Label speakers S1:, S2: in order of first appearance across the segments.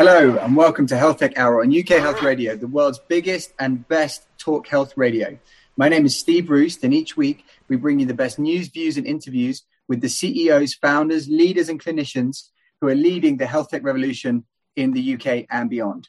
S1: Hello, and welcome to Health Tech Hour on UK Health Radio, the world's biggest and best talk health radio. My name is Steve Roost, and each week we bring you the best news, views, and interviews with the CEOs, founders, leaders, and clinicians who are leading the health tech revolution in the UK and beyond.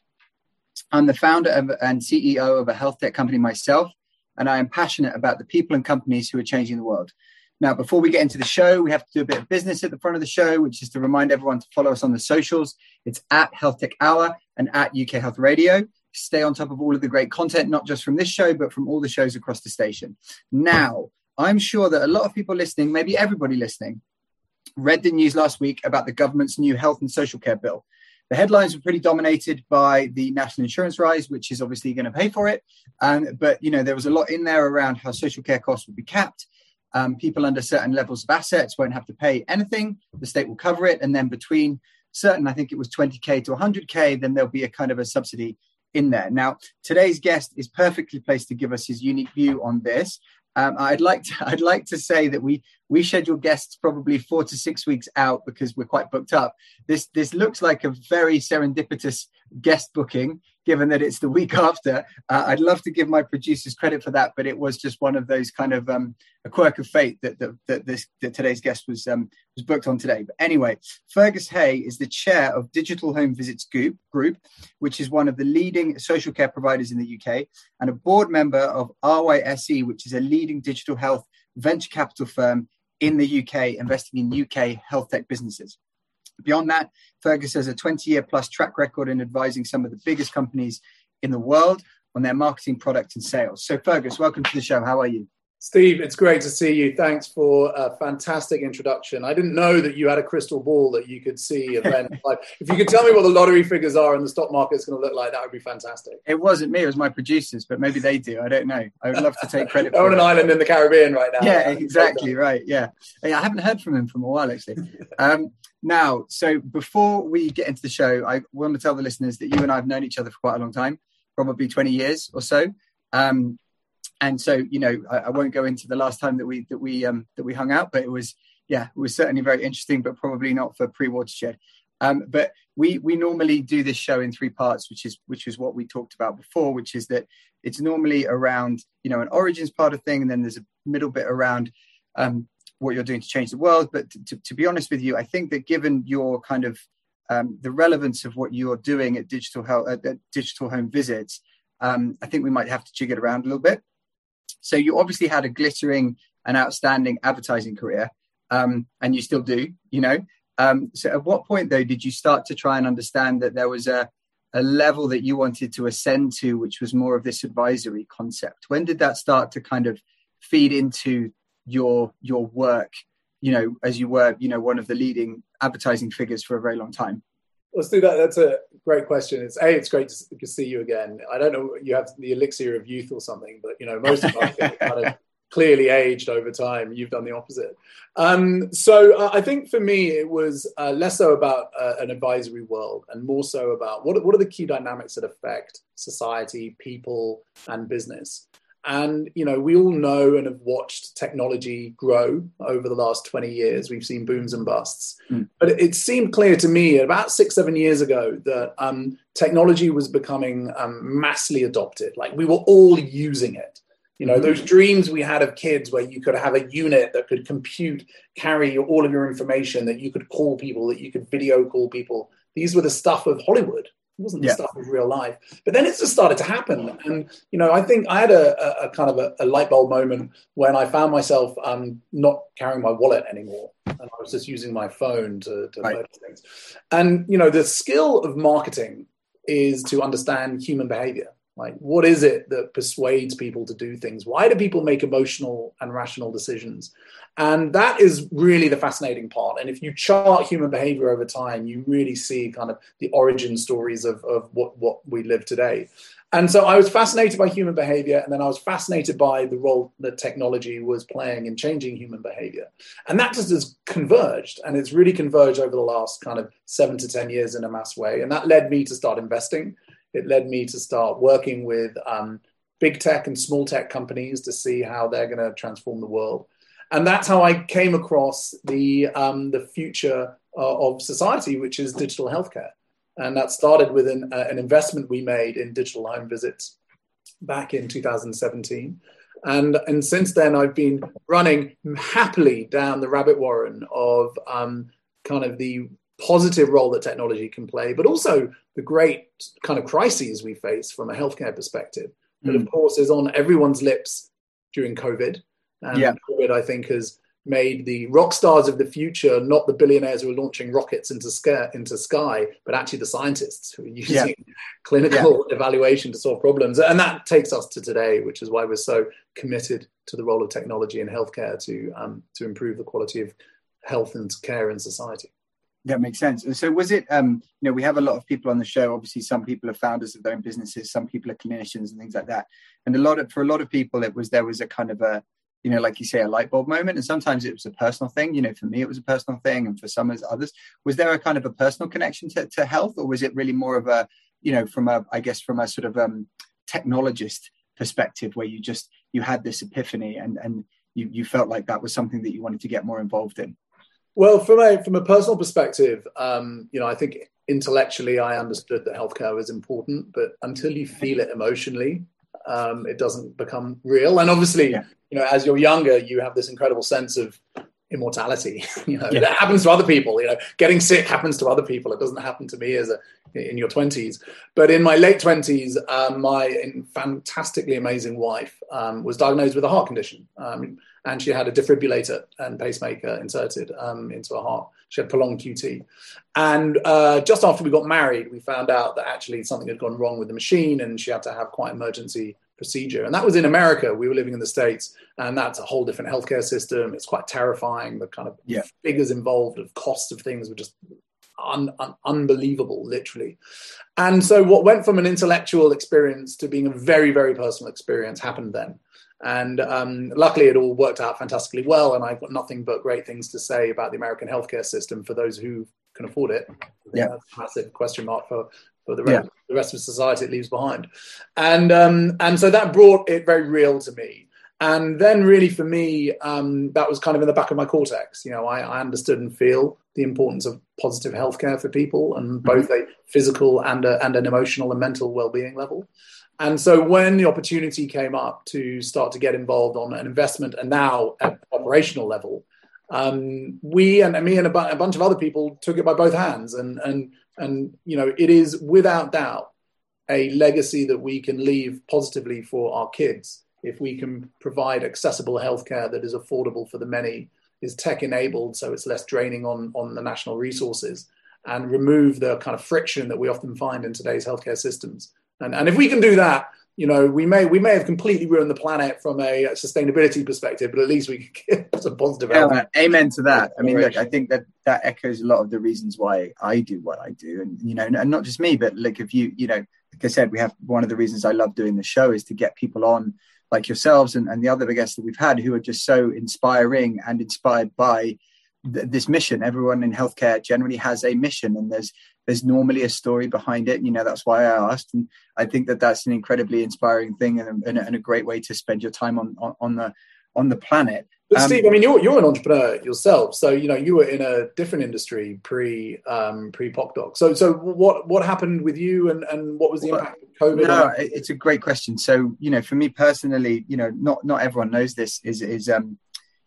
S1: I'm the founder of, and CEO of a health tech company myself, and I am passionate about the people and companies who are changing the world. Now, before we get into the show, we have to do a bit of business at the front of the show, which is to remind everyone to follow us on the socials. It's at Health Tech Hour and at UK Health Radio. Stay on top of all of the great content, not just from this show, but from all the shows across the station. Now, I'm sure that a lot of people listening, maybe everybody listening, read the news last week about the government's new health and social care bill. The headlines were pretty dominated by the national insurance rise, which is obviously going to pay for it. Um, but you know, there was a lot in there around how social care costs will be capped um, people under certain levels of assets won't have to pay anything. The state will cover it. And then between certain, I think it was 20K to 100K, then there'll be a kind of a subsidy in there. Now, today's guest is perfectly placed to give us his unique view on this. Um, I'd like to I'd like to say that we we schedule guests probably four to six weeks out because we're quite booked up. This this looks like a very serendipitous guest booking, given that it's the week after. Uh, I'd love to give my producers credit for that, but it was just one of those kind of um, a quirk of fate that that, that this that today's guest was um, was booked on today. But anyway, Fergus Hay is the chair of Digital Home Visits Group, Group, which is one of the leading social care providers in the UK, and a board member of RYSE, which is a leading digital health venture capital firm in the UK, investing in UK health tech businesses. Beyond that, Fergus has a 20 year plus track record in advising some of the biggest companies in the world on their marketing, product, and sales. So, Fergus, welcome to the show. How are you?
S2: Steve, it's great to see you. Thanks for a fantastic introduction. I didn't know that you had a crystal ball that you could see if you could tell me what the lottery figures are and the stock market is going to look like, that would be fantastic.
S1: It wasn't me; it was my producers, but maybe they do. I don't know. I would love to take credit.
S2: They're on an island in the Caribbean right now.
S1: Yeah, exactly right. Yeah, I haven't heard from him for a while actually. Um, now, so before we get into the show, I want to tell the listeners that you and I have known each other for quite a long time, probably 20 years or so. Um, and so you know I, I, won't go into the last time that we that we um, that we hung out, but it was yeah it was certainly very interesting, but probably not for pre watershed. Um, but we we normally do this show in three parts, which is which is what we talked about before, which is that it's normally around you know an origins part of thing, and then there's a middle bit around um, what you're doing to change the world. But to, to, to, be honest with you, I think that given your kind of um, the relevance of what you're doing at digital health, at digital home visits, um, I think we might have to jig it around a little bit. So you obviously had a glittering and outstanding advertising career, um, and you still do, you know. Um, so at what point though did you start to try and understand that there was a a level that you wanted to ascend to, which was more of this advisory concept? When did that start to kind of feed into your your work? You know, as you were, you know, one of the leading advertising figures for a very long time.
S2: Let's do that. That's a great question. It's a. It's great to, see you again. I don't know. You have the elixir of youth or something, but you know, most of us kind of clearly aged over time. You've done the opposite. Um, so uh, I think for me, it was uh, less so about uh, an advisory world and more so about what what are the key dynamics that affect society, people, and business. And you know, we all know and have watched technology grow over the last 20 years. We've seen booms and busts. Mm. But it, seemed clear to me about six, seven years ago that um, technology was becoming um, massively adopted. Like we were all using it. You know, mm. those dreams we had of kids where you could have a unit that could compute, carry all of your information, that you could call people, that you could video call people. These were the stuff of Hollywood. It wasn't the yeah. stuff of real life. But then it just started to happen. And, you know, I think I had a, a, a kind of a, a, light bulb moment when I found myself um, not carrying my wallet anymore. And I was just using my phone to, to right. things. And, you know, the skill of marketing is to understand human behavior. Like, what is it that persuades people to do things? Why do people make emotional and rational decisions? And that is really the fascinating part. And if you chart human behavior over time, you really see kind of the origin stories of, of what, what we live today. And so I was fascinated by human behavior, and then I was fascinated by the role that technology was playing in changing human behavior. And that just has converged, and it's really converged over the last kind of seven to 10 years in a mass way. And that led me to start investing. It led me to start working with um, big tech and small tech companies to see how they're going to transform the world. And that's how I came across the, um, the future uh, of society, which is digital healthcare. And that started with an, uh, an investment we made in digital home visits back in 2017. And, and since then, I've been running happily down the rabbit warren of um, kind of the positive role that technology can play, but also the great kind of crises we face from a healthcare perspective. That, mm. of course, is on everyone's lips during COVID. And yeah. COVID, I think, has made the rock stars of the future not the billionaires who are launching rockets into sky, into sky but actually the scientists who are using yeah. clinical yeah. evaluation to solve problems. And that takes us to today, which is why we're so committed to the role of technology in healthcare to um, to improve the quality of health and care in society.
S1: That makes sense. And so, was it? Um, you know, we have a lot of people on the show. Obviously, some people are founders of their own businesses, some people are clinicians and things like that. And a lot of for a lot of people, it was there was a kind of a you know, like you say, a light bulb moment. And sometimes it was a personal thing. You know, for me, it was a personal thing, and for some others, was there a kind of a personal connection to, to health, or was it really more of a, you know, from a, I guess, from a sort of um, technologist perspective, where you just you had this epiphany and and you you felt like that was something that you wanted to get more involved in.
S2: Well, from a from a personal perspective, um, you know, I think intellectually I understood that healthcare was important, but until you feel it emotionally, um, it doesn't become real. And obviously, yeah. you know, as you're younger, you have this incredible sense of immortality. you know, yeah. that happens to other people. You know, getting sick happens to other people. It doesn't happen to me as a in your twenties. But in my late twenties, um, my fantastically amazing wife um, was diagnosed with a heart condition, um, and she had a defibrillator and pacemaker inserted um, into her heart. She had prolonged QT. And uh, just after we got married, we found out that actually something had gone wrong with the machine and she had to have quite an emergency procedure. And that was in America. We were living in the States, and that's a whole different healthcare system. It's quite terrifying. The kind of yeah. figures involved of cost of things were just un- un- unbelievable, literally. And so, what went from an intellectual experience to being a very, very personal experience happened then. And um, luckily, it all worked out fantastically well. And I've got nothing but great things to say about the American healthcare system for those who can afford it.
S1: Yeah, that's
S2: a massive question mark for for the rest, yeah. the rest of society it leaves behind. And um, and so that brought it very real to me. And then, really, for me, um, that was kind of in the back of my cortex. You know, I, I understood and feel the importance of positive healthcare for people, and both mm-hmm. a physical and a, and an emotional and mental well-being level. And so when the opportunity came up to start to get involved on an investment and now at operational level, um, we and me and a, bu- a, bunch of other people took it by both hands. And, and, and, you know, it is without doubt a legacy that we can leave positively for our kids if we can provide accessible healthcare that is affordable for the many, is tech enabled, so it's less draining on, on the national resources, and remove the kind of friction that we often find in today's healthcare systems. And, and if we can do that, you know, we may we may have completely ruined the planet from a sustainability perspective, but at least we can get some positive.
S1: Yeah, amen to that. I mean, look, I think that that echoes a lot of the reasons why I do what I do, and you know, and not just me, but like if you, you know, like I said, we have one of the reasons I love doing the show is to get people on like yourselves and, and the other guests that we've had who are just so inspiring and inspired by th- this mission. Everyone in healthcare generally has a mission, and there's there's normally a story behind it. You know, that's why I asked, and I think that that's an incredibly inspiring thing and, and, and a great way to spend your time on on, on the on the planet.
S2: But um, Steve, I mean, you're you're an entrepreneur yourself, so you know you were in a different industry pre um, pre PocDoc. So so what what happened with you, and and what was the impact of COVID?
S1: No, it's a great question. So you know, for me personally, you know, not not everyone knows this. Is is um,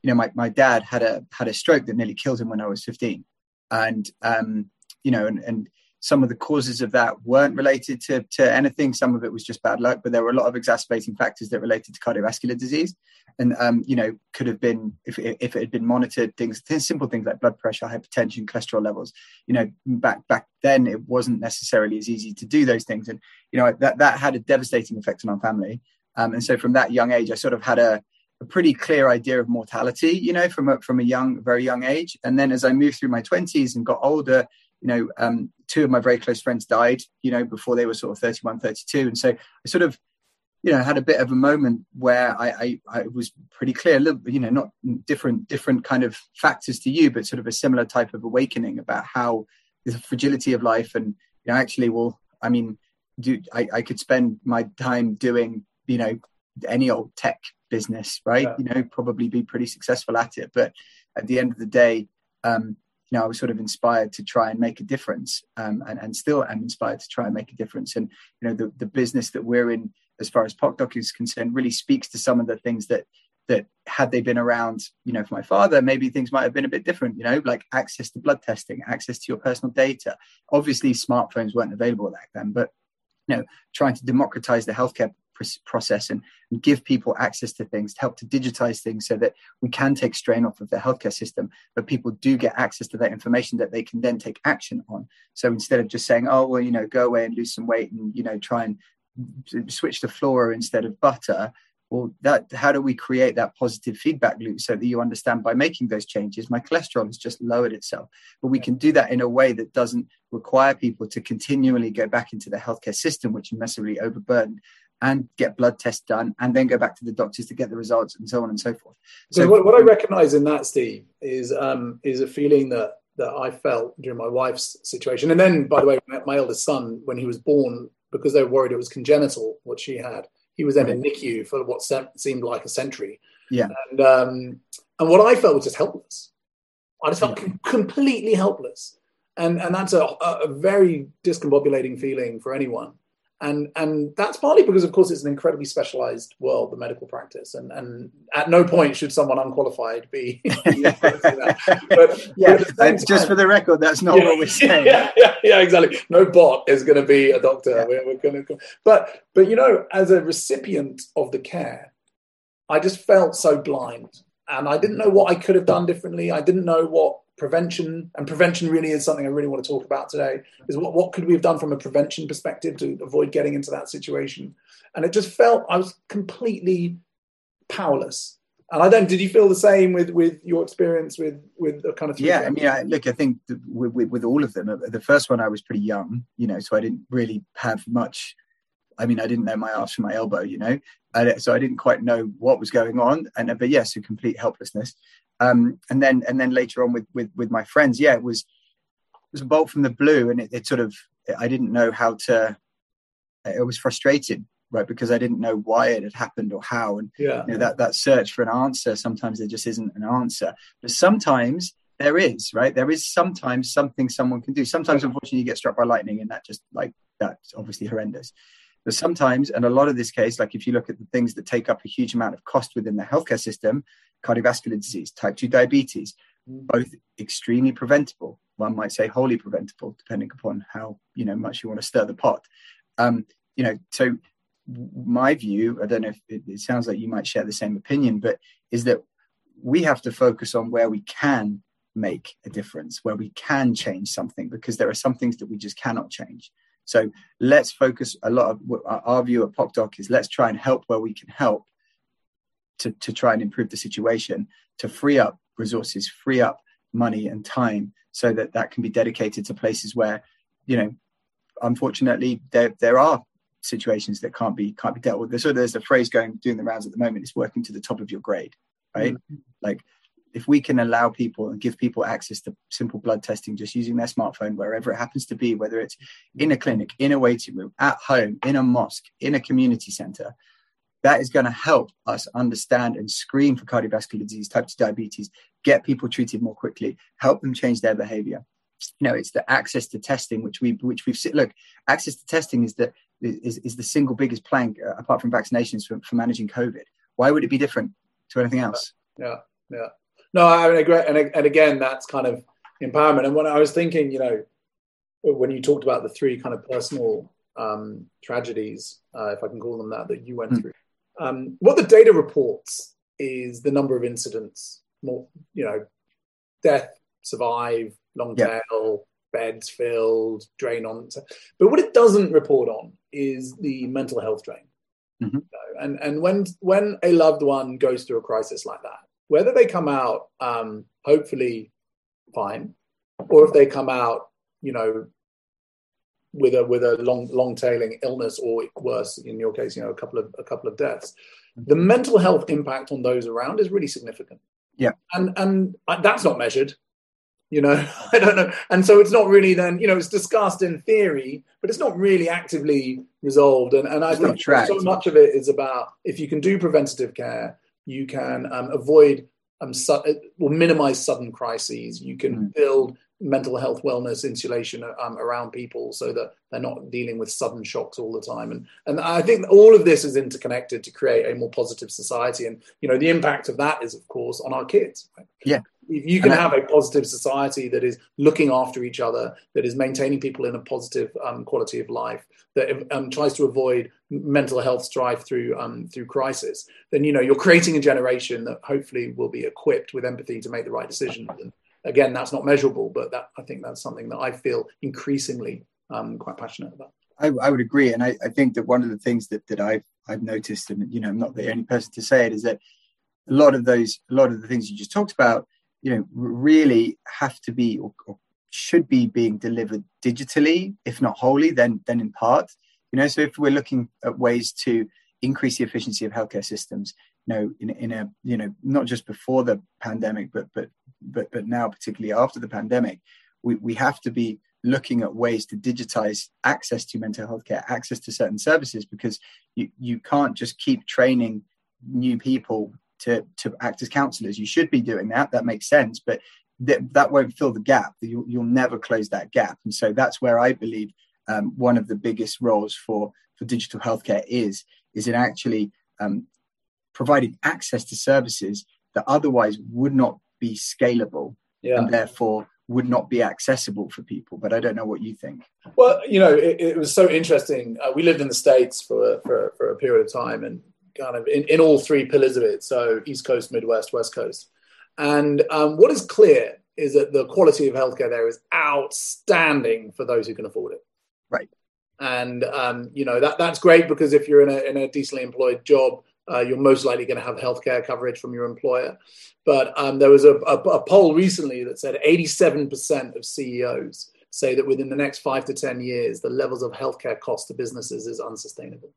S1: you know, my my dad had a had a stroke that nearly killed him when I was 15, and um, you know, and and some of the causes of that weren't related to, to anything. Some of it was just bad luck, but there were a lot of exacerbating factors that related to cardiovascular disease. And, um, you know, could have been, if, if it had been monitored, things, simple things like blood pressure, hypertension, cholesterol levels, you know, back, back then it wasn't necessarily as easy to do those things. And, you know, that, that had a devastating effect on our family. Um, and so from that young age, I sort of had a, a pretty clear idea of mortality, you know, from a, from a young, very young age. And then as I moved through my 20s and got older, you know, um, two of my very close friends died, you know, before they were sort of 31, 32. And so I sort of, you know, had a bit of a moment where I, I, I was pretty clear, you know, not different, different kind of factors to you, but sort of a similar type of awakening about how the fragility of life and, you know, actually, well, I mean, do I, I could spend my time doing, you know, any old tech business, right? Yeah. You know, probably be pretty successful at it. But at the end of the day, um, you know, I was sort of inspired to try and make a difference, um, and, and still am inspired to try and make a difference. And you know, the, the business that we're in, as far as PocDoc is concerned, really speaks to some of the things that that had they been around, you know, for my father, maybe things might have been a bit different. You know, like access to blood testing, access to your personal data. Obviously, smartphones weren't available back then, but you know, trying to democratize the healthcare process and, and, give people access to things, to help to digitize things so that we can take strain off of the healthcare system, but people do get access to that information that they can then take action on. So instead of just saying, oh, well, you know, go away and lose some weight and, you know, try and switch to flora instead of butter, well that how do we create that positive feedback loop so that you understand by making those changes my cholesterol has just lowered itself but we can do that in a way that doesn't require people to continually go back into the healthcare system which is massively overburdened and get blood tests done and then go back to the doctors to get the results and so on and so forth
S2: so, what, what, i recognize in that steve is um, is a feeling that that i felt during my wife's situation and then by the way my, my eldest son when he was born because they were worried it was congenital what she had he was then in NICU for what seemed like a century.
S1: Yeah.
S2: And, um, and what I felt was just helpless. I just felt com- completely helpless. And, and that's a, a very discombobulating feeling for anyone and and that's partly because of course it's an incredibly specialized world the medical practice. And and at no point should someone unqualified be
S1: but yeah time, just for the record that's not yeah, what we're saying.
S2: yeah, yeah, yeah exactly. No bot is going to be a doctor. Yeah. we're, we're going to but but you know as a recipient of the care i just felt so blind. And i didn't know what i could have done differently. I didn't know what prevention and prevention really is something i really want to talk about today is what, what could we have done from a prevention perspective to avoid getting into that situation? And it just felt i was completely powerless. And i don't did you feel the same with with your experience with with the kind of
S1: yeah i mean I, look i think with, with, with all of them uh, the first one i was pretty young you know so i didn't really have much I mean, I didn't know my arse from my elbow, you know, so I didn't quite know what was going on. And but yes, a complete helplessness. Um, and then and then later on with with with my friends, yeah, it was it was a bolt from the blue, and it, it sort of I didn't know how to. It was frustrated, right, because I didn't know why it had happened or how, and
S2: yeah,
S1: you know, that that search for an answer. Sometimes there just isn't an answer, but sometimes there is, right? There is sometimes something someone can do. Sometimes, unfortunately, you get struck by lightning, and that just like that's obviously horrendous. But sometimes, and a lot of this case, like if you look at the things that take up a huge amount of cost within the healthcare system, cardiovascular disease, type 2 diabetes, mm. both extremely preventable. One might say wholly preventable, depending upon how you know much you want to stir the pot. Um, you know, so my view, I don't know if it, it sounds like you might share the same opinion, but is that we have to focus on where we can make a difference, where we can change something, because there are some things that we just cannot change. So let's focus a lot of our view at PocDoc is let's try and help where we can help to, to try and improve the situation, to free up resources, free up money and time so that that can be dedicated to places where, you know, unfortunately there, there are situations that can't be can't be dealt with. So there's a phrase going doing the rounds at the moment. It's working to the top of your grade, right? Mm-hmm. Like if we can allow people and give people access to simple blood testing just using their smartphone wherever it happens to be whether it's in a clinic in a waiting room at home in a mosque in a community center that is going to help us understand and screen for cardiovascular disease type 2 diabetes get people treated more quickly help them change their behavior. You know it's the access to testing which we which we've look access to testing is the is, is the single biggest plank uh, apart from vaccinations for, for managing covid. Why would it be different to anything else?
S2: Yeah yeah no, I mean, and, and again, that's kind of empowerment. And when I was thinking, you know, when you talked about the three kind of personal um, tragedies, uh, if I can call them that, that you went mm. through. Um, what the data reports is the number of incidents, more, you know, death, survive, long tail, beds filled, drain on. But what it doesn't report on is the mental health drain. Mm-hmm. And and when when a loved one goes through a crisis like that, whether they come out um, hopefully fine, or if they come out, you know, with a with a long long tailing illness or worse in your case you know a couple of a couple of deaths mm-hmm. the mental health impact on those around is really significant.
S1: Yeah.
S2: And and that's not measured you know i don't know. And so it's not really then you know it's discussed in theory but it's not really actively resolved. And, and i it's think so much of it is about if you can do preventative care you can um, avoid um, su- or minimize sudden crises you can mm. build mental health wellness insulation um, around people so that they're not dealing with sudden shocks all the time and and i think all of this is interconnected to create a more positive society and you know the impact of that is of course on our kids
S1: right? yeah
S2: if you can have a positive society that is looking after each other that is maintaining people in a positive um, quality of life that um, tries to avoid mental health strife through um, through crisis then you know you're creating a generation that hopefully will be equipped with empathy to make the right decisions and again, that's not measurable, but that I think that's something that I feel increasingly um, quite passionate about.
S1: I, I would agree, and I, I, think that one of the things that that I've I've noticed, and you know, I'm not the only person to say it, is that a lot of those, a lot of the things you just talked about, you know, really have to be or, or should be being delivered digitally, if not wholly, then then in part. You know, so if we're looking at ways to increase the efficiency of healthcare systems, you know, in, in a you know, not just before the pandemic, but but but but now particularly after the pandemic, we, we have to be looking at ways to digitize access to mental health care, access to certain services, because you, you can't just keep training new people to, to act as counselors. You should be doing that. That makes sense. But that, that won't fill the gap. You'll, you'll never close that gap. And so that's where I believe um, one of the biggest roles for, for digital healthcare is, is in actually um, providing access to services that otherwise would not be scalable yeah. and therefore would not be accessible for people. But I don't know what you think.
S2: Well, you know, it, it was so interesting. Uh, we lived in the States for, for, for a period of time and kind of in, in all three pillars of it. So East Coast, Midwest, West Coast. And um, what is clear is that the quality of healthcare there is outstanding for those who can afford it.
S1: Right.
S2: And um, you know that that's great because if you're in a in a decently employed job, uh, you're most likely going to have healthcare coverage from your employer. But um, there was a, a, a, poll recently that said 87% of CEOs say that within the next five to 10 years, the levels of healthcare cost to businesses is unsustainable.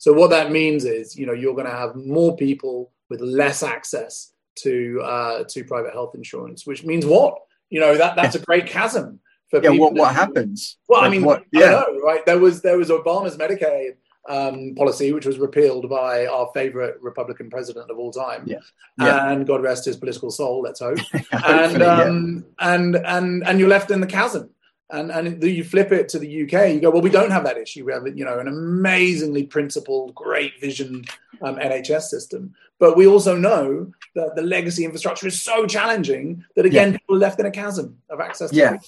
S2: So what that means is, you know, you're going to have more people with less access to uh, to private health insurance, which means what? You know, that that's a great chasm
S1: for yeah, people. What, what happens?
S2: Well, like I mean, what, yeah. I know, right? There was there was Obama's Medicaid um, policy, which was repealed by our favorite Republican president of all time.
S1: Yeah. yeah.
S2: And God rest his political soul, let's hope. and, um, yeah. and, and, and you're left in the chasm. And, and you flip it to the UK, you go, well, we don't have that issue. We have, you know, an amazingly principled, great vision um, NHS system. But we also know that the legacy infrastructure is so challenging that, again, yeah. people are left in a chasm of access to
S1: Yeah,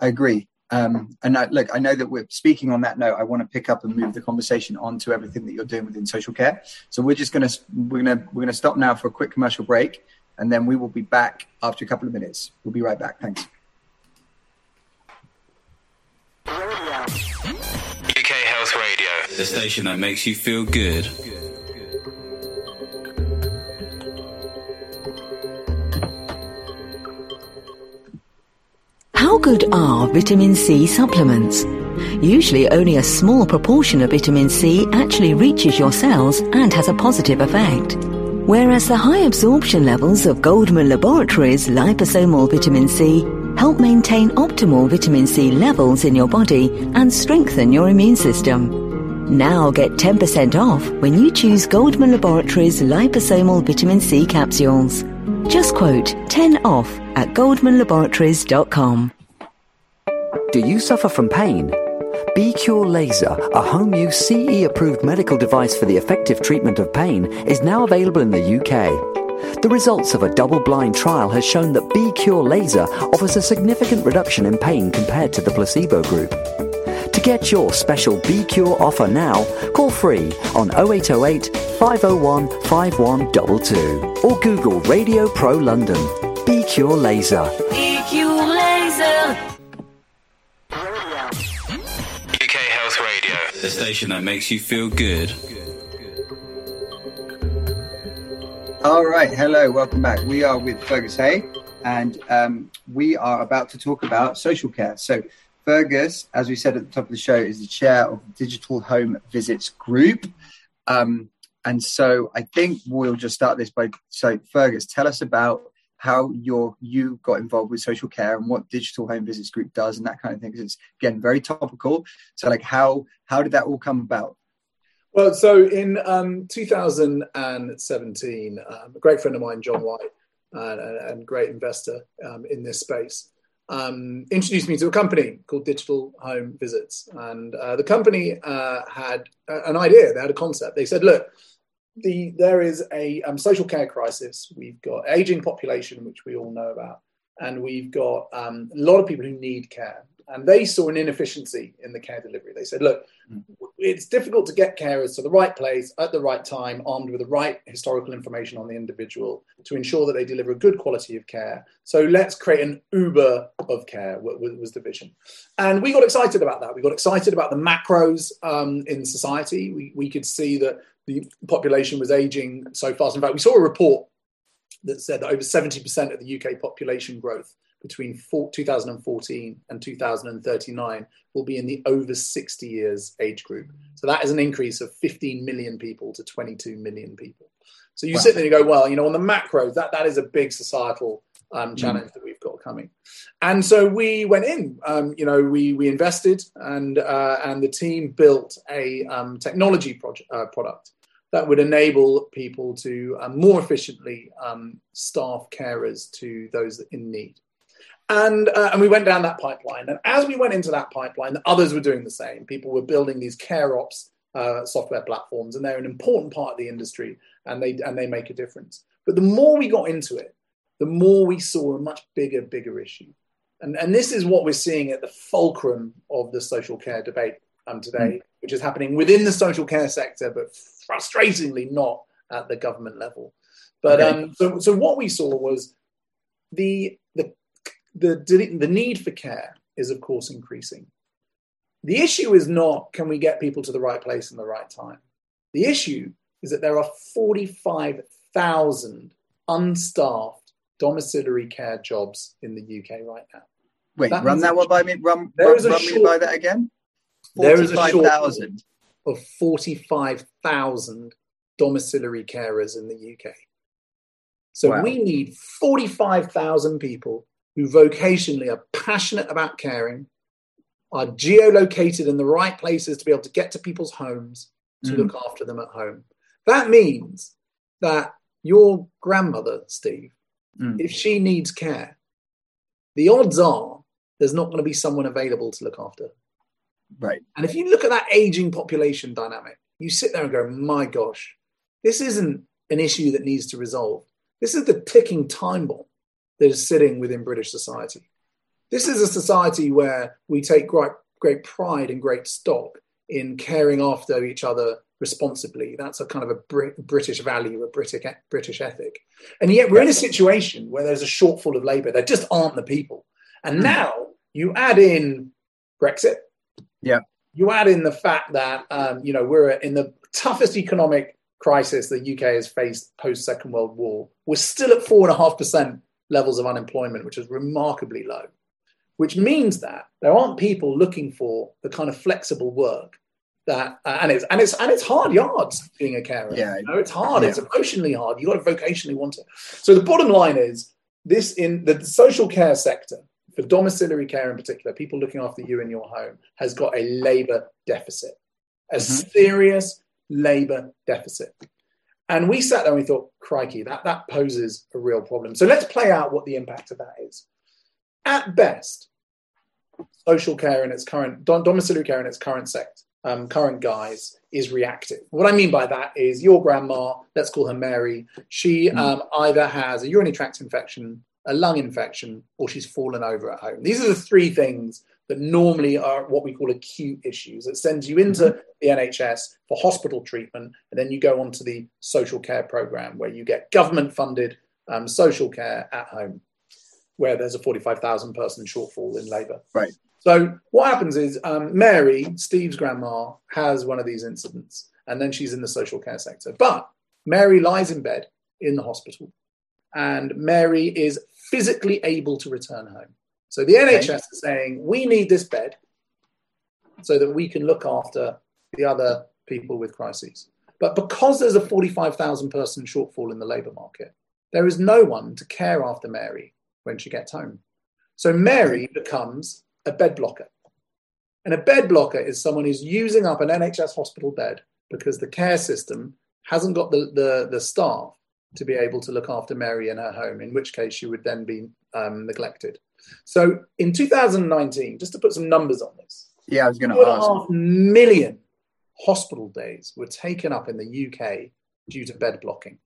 S1: I agree. Um, and I, look, I know that we're speaking on that note. I want to pick up and move the conversation on to everything that you're doing within social care. So we're just going to we're going to we're going to stop now for a quick commercial break, and then we will be back after a couple of minutes. We'll be right back. Thanks.
S3: The station that makes you feel good.
S4: How good are vitamin C supplements? Usually only a small proportion of vitamin C actually reaches your cells and has a positive effect. Whereas the high absorption levels of Goldman Laboratories liposomal vitamin C help maintain optimal vitamin C levels in your body and strengthen your immune system. Now get 10% off when you choose Goldman Laboratories liposomal vitamin C capsules. Just quote 10 off at goldmanlaboratories.com.
S5: Do you suffer from pain? B-Cure Laser, a home-use CE-approved medical device for the effective treatment of pain, is now available in the UK. The results of a double-blind trial has shown that B-Cure Laser offers a significant reduction in pain compared to the placebo group. To get your special B-Cure offer now, call free on 0808 501 5122 or Google Radio Pro London. B-Cure Laser.
S3: UK Health Radio, the station that makes you feel good.
S1: All right, hello, welcome back. We are with Fergus Hay, and um, we are about to talk about social care. So, Fergus, as we said at the top of the show, is the chair of the Digital Home Visits Group. Um, and so, I think we'll just start this by so, Fergus, tell us about how your you got involved with social care and what Digital Home Visits Group does and that kind of thing. Because it's again very topical. So, like, how how did that all come about?
S2: Well, so in um, 2017, um, a great friend of mine, John White, and, and great investor um, in this space, um, introduced me to a company called Digital Home Visits. And uh, the company uh, had an idea, they had a concept. They said, look, the, there is a um, social care crisis. We've got aging population, which we all know about, and we've got um, a lot of people who need care and they saw an inefficiency in the care delivery. They said, look, it's difficult to get carers to the right place at the right time, armed with the right historical information on the individual to ensure that they deliver a good quality of care. So let's create an Uber of care, was the vision. And we got excited about that. We got excited about the macros um, in society. We, we could see that the population was aging so fast. In fact, we saw a report that said that over 70% of the UK population growth between 2014 and 2039 will be in the over 60 years age group. So that is an increase of 15 million people to 22 million people. So you wow. sit there and you go, well, you know, on the macro, that, that is a big societal um, mm. challenge mm. that we've got coming. And so we went in, um, you know, we, we invested and, uh, and the team built a um, technology project, uh, product that would enable people to uh, more efficiently um, staff carers to those in need. And, uh, and we went down that pipeline. And as we went into that pipeline, others were doing the same. People were building these care ops uh, software platforms, and they're an important part of the industry, and they, and they make a difference. But the more we got into it, the more we saw a much bigger, bigger issue. And, and this is what we're seeing at the fulcrum of the social care debate um, today, mm. which is happening within the social care sector, but frustratingly not at the government level. But okay. um, so, so what we saw was the the the, the need for care is, of course, increasing. The issue is not can we get people to the right place in the right time? The issue is that there are 45,000 unstaffed domiciliary care jobs in the UK right now.
S1: Wait, that run that one by me. Run, run, run short, me by that again.
S2: There is a short of 45,000 domiciliary carers in the UK. So wow. we need 45,000 people who vocationally are passionate about caring, are geolocated in the right places to be able to get to people's homes to mm. look after them at home. That means that your grandmother, Steve, mm. if she needs care, the odds are there's not going to be someone available to look after.
S1: Right.
S2: And if you look at that aging population dynamic, you sit there and go, my gosh, this isn't an issue that needs to resolve. This is the ticking time bomb that is sitting within British society. This is a society where we take great, great pride and great stock in caring after each other responsibly. That's a kind of a Brit- British value, a British, British ethic. And yet we're in a situation where there's a shortfall of labour. There just aren't the people. And hmm. now you add in Brexit.
S1: Yeah.
S2: You add in the fact that, um, you know, we're in the toughest economic crisis the UK has faced post Second World War. We're still at 4.5% levels of unemployment, which is remarkably low, which means that there aren't people looking for the kind of flexible work that, uh, and it's and it's and it's hard yards being a carer.
S1: Yeah,
S2: you know, it's hard. Yeah. It's emotionally hard. You got to vocationally want it. So the bottom line is this: in the social care sector, for domiciliary care in particular, people looking after you in your home, has got a labour deficit, a mm-hmm. serious labour deficit. And we sat there and we thought, crikey, that, that poses a real problem. So let's play out what the impact of that is. At best, social care in its current, domiciliary care in its current sect, um, current guise is reactive. What I mean by that is your grandma, let's call her Mary, she um, either has a urinary tract infection, a lung infection, or she's fallen over at home. These are the three things that normally are what we call acute issues. It sends you into the NHS for hospital treatment, and then you go on to the social care program where you get government funded um, social care at home, where there's a 45,000 person shortfall in labour.
S1: Right.
S2: So what happens is um, Mary, Steve's grandma, has one of these incidents, and then she's in the social care sector. But Mary lies in bed in the hospital, and Mary is physically able to return home. So the NHS is saying we need this bed so that we can look after the other people with crises. But because there's a 45,000 person shortfall in the labour market, there is no one to care after Mary when she gets home. So Mary becomes a bed blocker. And a bed blocker is someone who's using up an NHS hospital bed because the care system hasn't got the, the, the staff to be able to look after Mary in her home, in which case she would then be um, neglected. So in 2019, just to put some numbers on this,
S1: yeah, I was going to ask.
S2: Half million hospital days were taken up in the UK due to bed blocking.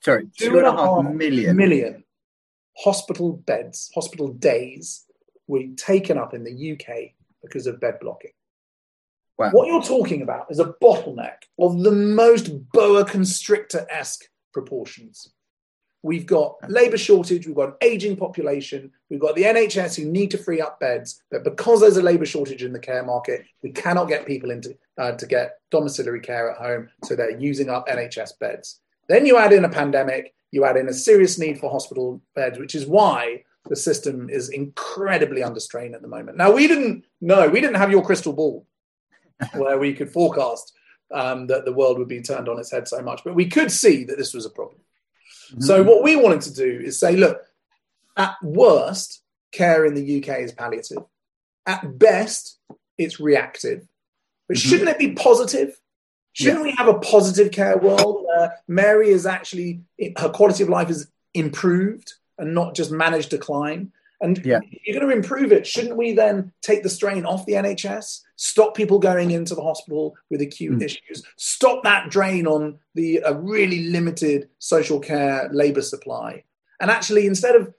S1: Sorry, two, two and, and a half million.
S2: million hospital beds, hospital days were taken up in the UK because of bed blocking. Wow. What you're talking about is a bottleneck of the most boa constrictor esque proportions. We've got labour shortage, we've got an ageing population, we've got the NHS who need to free up beds, but because there's a labour shortage in the care market, we cannot get people into uh, to get domiciliary care at home, so they're using up NHS beds. Then you add in a pandemic, you add in a serious need for hospital beds, which is why the system is incredibly under strain at the moment. Now, we didn't know, we didn't have your crystal ball where we could forecast um, that the world would be turned on its head so much, but we could see that this was a problem. Mm-hmm. So, what we wanted to do is say, look, at worst, care in the UK is palliative. At best, it's reactive. But mm-hmm. shouldn't it be positive? Shouldn't yeah. we have a positive care world where Mary is actually her quality of life is improved and not just managed decline? And yeah. you're going to improve it. Shouldn't we then take the strain off the NHS? Stop people going into the hospital with acute mm. issues. Stop that drain on the a really limited social care labour supply. And actually, instead of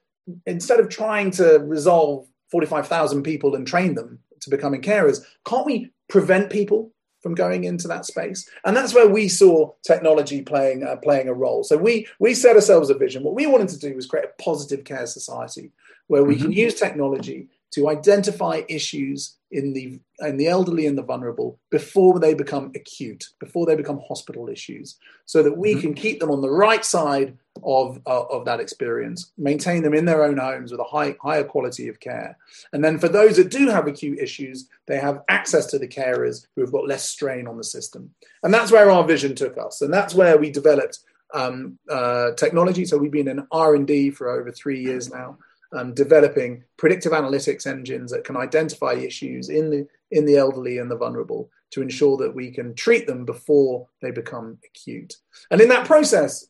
S2: instead of trying to resolve 45,000 people and train them to becoming carers, can't we prevent people from going into that space and that's where we saw technology playing uh, playing a role so we we set ourselves a vision what we wanted to do was create a positive care society where we mm-hmm. can use technology to identify issues in the in the elderly and the vulnerable before they become acute, before they become hospital issues, so that we mm-hmm. can keep them on the right side of uh, of that experience, maintain them in their own homes with a high higher quality of care, and then for those that do have acute issues, they have access to the carers who have got less strain on the system, and that's where our vision took us, and that's where we developed um, uh, technology. So we've been in R and D for over three years now um, developing predictive analytics engines that can identify issues in the in the elderly and the vulnerable to ensure that we can treat them before they become acute. And in that process,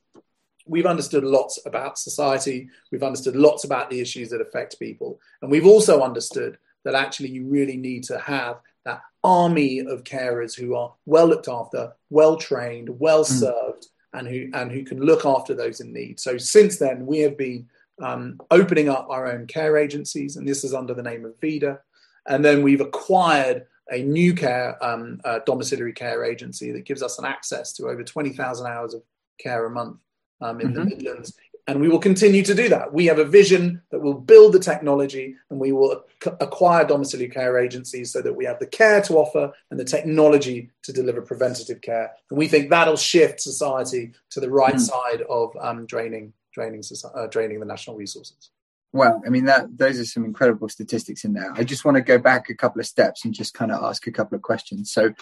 S2: we've understood lots about society. We've understood lots about the issues that affect people, and we've also understood that actually you really need to have that army of carers who are well looked after, well trained, well hmm. served. Mm. And who, and who can look after those in need. So since then, we have been um, opening up our own care agencies, and this is under the name of Vida. And then we've acquired a new care um, uh, domiciliary care agency that gives us an access to over 20,000 hours of care a month um, in mm-hmm. the Midlands. And we will continue to do that. We have a vision that will build the technology and we will acquire domiciliary care agencies so that we have the care to offer and the technology to deliver preventative care. And we think that'll shift society to the right mm. side of um, draining draining, uh, draining the national resources.
S1: Well, I mean that those are some incredible statistics in there. I just want to go back a couple of steps and just kind of ask a couple of questions. So,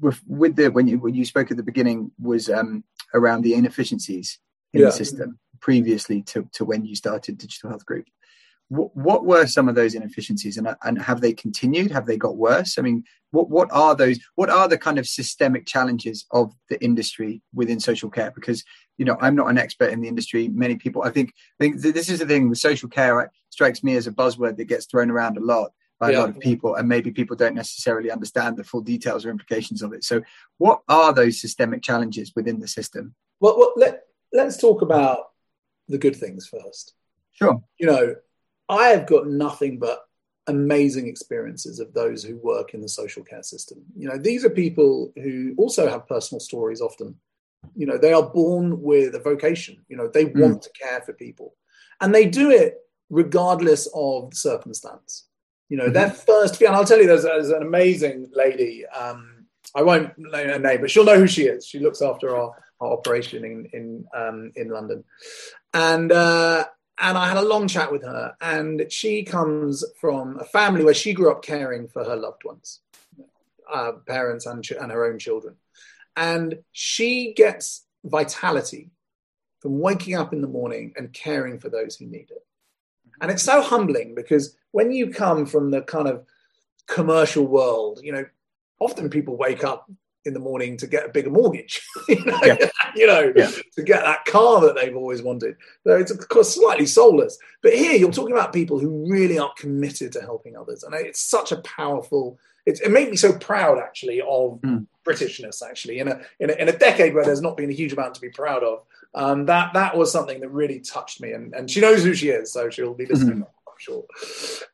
S1: with, with the when you when you spoke at the beginning was um, around the inefficiencies in yeah. the system previously to to when you started Digital Health Group what, what were some of those inefficiencies and, and have they continued have they got worse i mean what, what are those what are the kind of systemic challenges of the industry within social care because you know i'm not an expert in the industry many people i think I think this is the thing with social care strikes me as a buzzword that gets thrown around a lot by a lot of people, and maybe people don't necessarily understand the full details or implications of it. So, what are those systemic challenges within the system?
S2: Well, well let, let's talk about the good things first.
S1: Sure.
S2: You know, I have got nothing but amazing experiences of those who work in the social care system. You know, these are people who also have personal stories often. You know, they are born with a vocation. You know, they want to care for people and they do it regardless of the circumstance. You know, their first, and I'll tell you, there's, there's an amazing lady. Um, I won't name her name, but she'll know who she is. She looks after our, our operation in in um, in London, and uh, and I had a long chat with her. And she comes from a family where she grew up caring for her loved ones, uh, parents and ch- and her own children, and she gets vitality from waking up in the morning and caring for those who need it. And it's so humbling because when you come from the kind of commercial world, you know, often people wake up in the morning to get a bigger mortgage, you know,
S1: Yeah.
S2: you know
S1: Yeah.
S2: to get that car that they've always wanted. So it's of course slightly soulless. But here you're talking about people who really are committed to helping others. And it's such a powerful, it's, it made me so proud actually of
S1: Mm.
S2: Britishness actually in a, in a in a decade where there's not been a huge amount to be proud of. Um, that that was something that really touched me, and, and she knows who she is, so she'll be listening, I'm sure.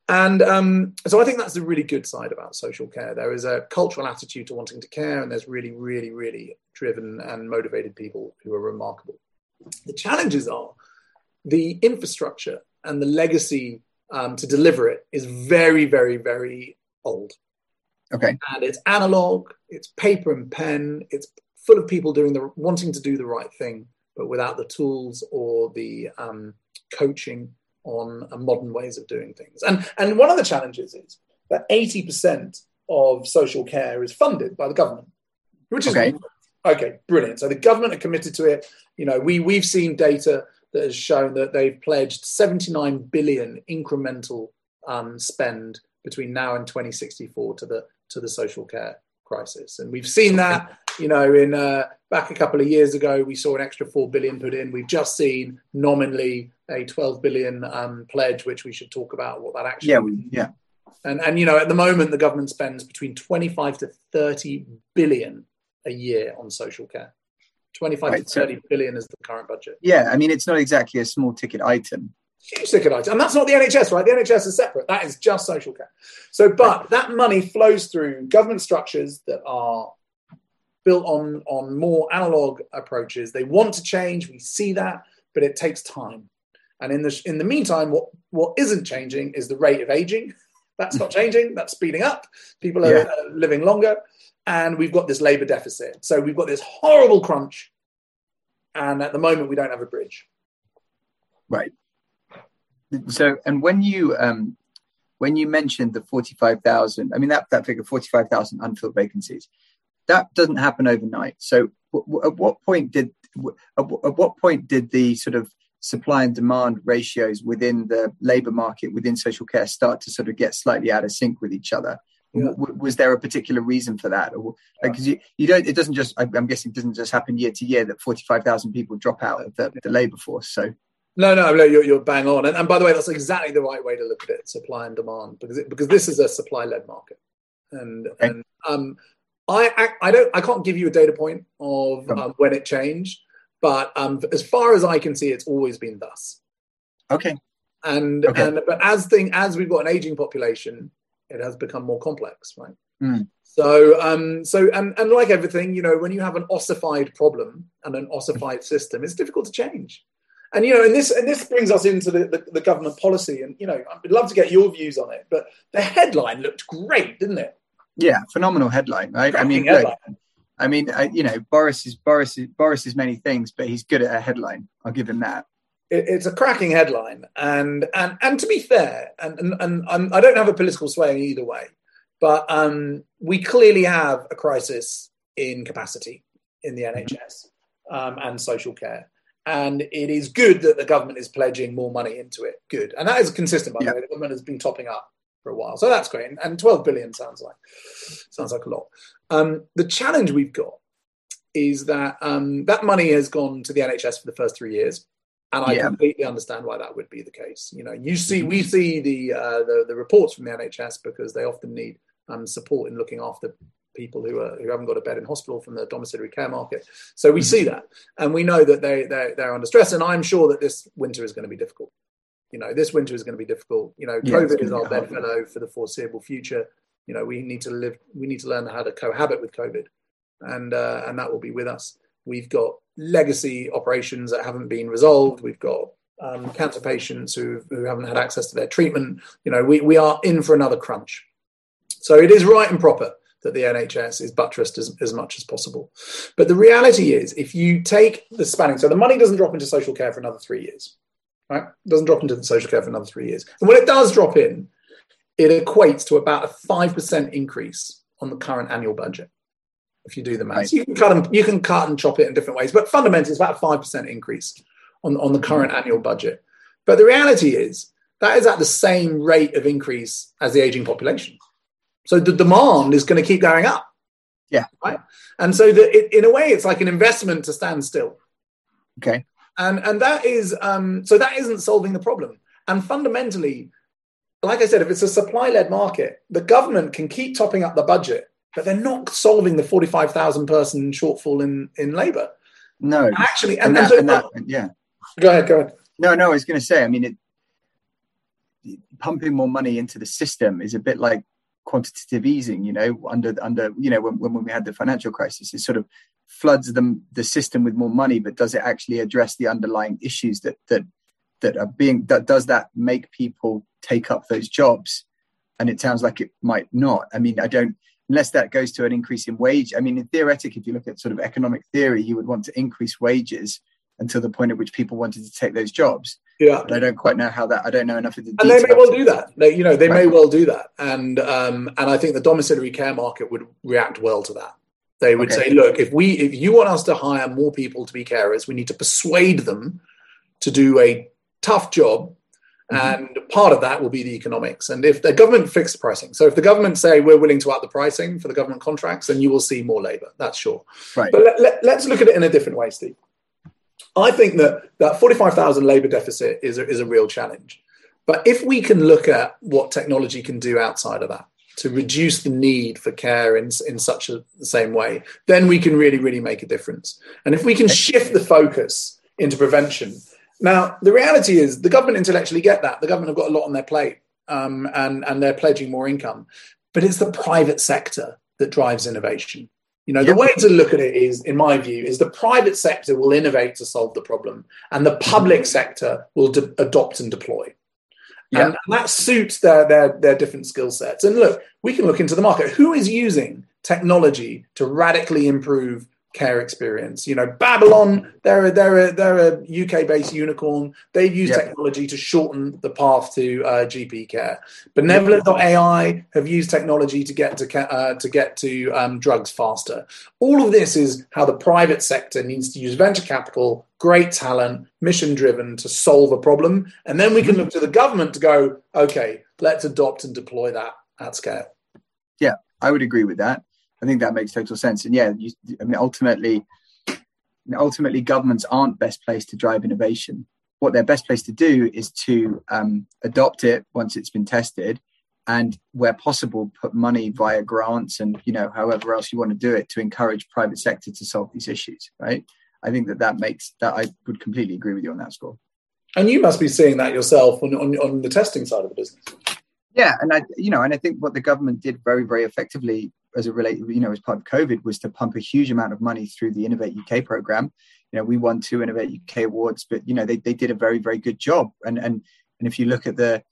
S2: And um, so I think that's the really good side about social care. There is a cultural attitude to wanting to care, and there's really, really, really driven and motivated people who are remarkable. The challenges are the infrastructure and the legacy um, to deliver it is very, very, very old
S1: Okay.
S2: and it's analog, it's paper and pen, it's full of people doing the wanting to do the right thing, but without the tools or the um, coaching on uh, modern ways of doing things. And and one of the challenges is that eighty percent of social care is funded by the government, which is
S1: Okay.
S2: okay, brilliant. So the government are committed to it. You know, we we've seen data that has shown that they've pledged seventy nine billion incremental um, spend between now and 2064 to the to the social care crisis and we've seen that you know in uh, back a couple of years ago we saw an extra 4 billion put in we've just seen nominally a 12 billion um, pledge which we should talk about what that actually
S1: Yeah. We, yeah.
S2: and and you know at the moment the government spends between 25 to 30 billion a year on social care 25
S1: Right,
S2: to
S1: so-
S2: 30 billion is the current budget
S1: Yeah. I mean, it's not exactly a small ticket item.
S2: huge ticket item. And that's not the NHS, right? The NHS is separate. That is just social care. So, but that money flows through government structures that are built on, on more analog approaches. They want to change. We see that, but it takes time. And in the, in the meantime, what, what isn't changing is the rate of aging. That's not changing. That's speeding up. People are
S1: Yeah.
S2: living longer. And we've got this labor deficit. So we've got this horrible crunch. And at the moment, we don't have a bridge.
S1: Right. So, and when you um, when you mentioned the forty five thousand, I mean that that figure forty five thousand unfilled vacancies, that doesn't happen overnight. So, w- at what point did w- at, w- at what point did the sort of supply and demand ratios within the labour market within social care start to sort of get slightly out of sync with each other?
S2: Yeah.
S1: Was there a particular reason for that, or because you, you don't? It doesn't just. I'm guessing it doesn't just happen year to year that forty five thousand people drop out of the, the labour force. So
S2: No, no, no you're, you're bang on. And, and by the way, that's exactly the right way to look at it: supply and demand, because it, because this is a supply-led market. And
S1: Okay.
S2: and um, I, I I don't I can't give you a data point of um, when it changed, but um, as far as I can see, it's always been thus.
S1: okay,
S2: And
S1: Okay.
S2: and but as thing as we've got an aging population, it has become more complex, right?
S1: Mm.
S2: So um so and and like everything, you know, when you have an ossified problem and an ossified system, it's difficult to change. And you know, and this and this brings us into the, the, the government policy, and you know, I'd love to get your views on it. But the headline looked great, didn't it?
S1: Yeah, phenomenal headline, right? I mean,
S2: Cracking
S1: look, I mean, I, you know, Boris is Boris is Boris is many things, but he's good at a headline. I'll give him that.
S2: it, it's a cracking headline, and and and to be fair, and and, and I'm, I don't have a political sway either way, but um, we clearly have a crisis in capacity in the NHS um, and social care, and it is good that the government is pledging more money into it. Good, and that is consistent. By the
S1: Yeah.
S2: way, the government has been topping up for a while, so that's great. And, and 12 billion sounds like sounds like a lot. Um, the challenge we've got is that um, that money has gone to the NHS for the first three years And I
S1: Yeah.
S2: completely understand why that would be the case. You know, you see, we see the uh, the, the reports from the NHS because they often need um, support in looking after people who are who haven't got a bed in hospital from the domiciliary care market. So we see that, and we know that they they they're under stress. And I'm sure that this winter is going to be difficult. You know, this winter is going to be difficult. You know,
S1: Yeah,
S2: COVID is our bedfellow for the foreseeable future. You know, we need to live. We need to learn how to cohabit with COVID, and uh, and that will be with us. We've got legacy operations that haven't been resolved. We've got um, cancer patients who who haven't had access to their treatment. You know, we we are in for another crunch. So it is right and proper that the NHS is buttressed as, as much as possible. But the reality is, if you take the spanning, so the money doesn't drop into social care for another three years, right? It doesn't drop into the social care for another three years. And when it does drop in, it equates to about a 5% increase on the current annual budget. If you do the maths,
S1: Right.
S2: you can cut and you can cut and chop it in different ways, but fundamentally, it's about a five percent increase on, on the current annual budget. But the reality is that is at the same rate of increase as the aging population. So the demand is going to keep going up.
S1: Yeah.
S2: Right. And so the, it, in a way, it's like an investment to stand still.
S1: Okay.
S2: And and that is um, so that isn't solving the problem. And fundamentally, like I said, if it's a supply-led market, the government can keep topping up the budget, but they're not solving the forty-five thousand person shortfall in in labour.
S1: No.
S2: And actually,
S1: And
S2: and, and
S1: that,
S2: so-
S1: and that, yeah.
S2: go ahead, go ahead.
S1: No, no, I was going to say, I mean, it, pumping more money into the system is a bit like quantitative easing, you know, under, under, you know, when, when we had the financial crisis, it sort of floods them, the system with more money, but does it actually address the underlying issues that, that, that are being, that does that make people take up those jobs? And it sounds like it might not. I mean, I don't, unless that goes to an increase in wage. I mean, in theoretic, if you look at sort of economic theory, you would want to increase wages until the point at which people wanted to take those jobs
S2: Yeah.
S1: but I don't quite know how that. I don't know enough of the
S2: and they may well do that. They, you know, they may well do that, and um, and I think the domiciliary care market would react well to that. They would
S1: Okay.
S2: say, look, if we if you want us to hire more people to be carers, we need to persuade them to do a tough job.
S1: Mm-hmm.
S2: And part of that will be the economics. And if the government fixed pricing, so if the government say we're willing to up the pricing for the government contracts, then you will see more labour. That's sure.
S1: Right.
S2: But let, let, let's look at it in a different way, Steve. I think that that 45,000 labour deficit is a, is a real challenge. But if we can look at what technology can do outside of that to reduce the need for care in, in such a same way, then we can really, really make a difference. And if we can shift the focus into prevention. Now, the reality is the government intellectually get that. The government have got a lot on their plate um, and, and they're pledging more income. But it's the private sector that drives innovation. You know, the way to look at it is, in my view, is the private sector will innovate to solve the problem, and the public mm-hmm. sector will de- adopt and deploy.
S1: Yeah.
S2: And that suits their, their their different skill sets. And look, we can look into the market. Who is using technology to radically improve care experience? You know, Babylon, they're a, they're a, they're a UK based unicorn. They've used
S1: Yeah.
S2: technology to shorten the path to uh, GP care. Benevolent.ai have used technology to get to uh, to get to um, drugs faster. All of this is how the private sector needs to use venture capital, great talent, mission driven to solve a problem, and then we can look to the government to go, okay, let's adopt and deploy that at scale.
S1: Yeah, I would agree with that. I think that makes total sense. And yeah, you, I mean, ultimately, ultimately, governments aren't best placed to drive innovation. What they're best placed to do is to um, adopt it once it's been tested, and where possible, put money via grants and you know however else you want to do it to encourage private sector to solve these issues. Right? I think that that makes that I would completely agree with you on that score.
S2: And you must be seeing that yourself on, on, on the testing side of the business.
S1: Yeah, and I, you know, and I think what the government did very, very effectively as a relate, you know, as part of COVID was to pump a huge amount of money through the Innovate UK program. You know, we won two Innovate UK awards, but you know, they, they did a very, very good job. And and and if you look at the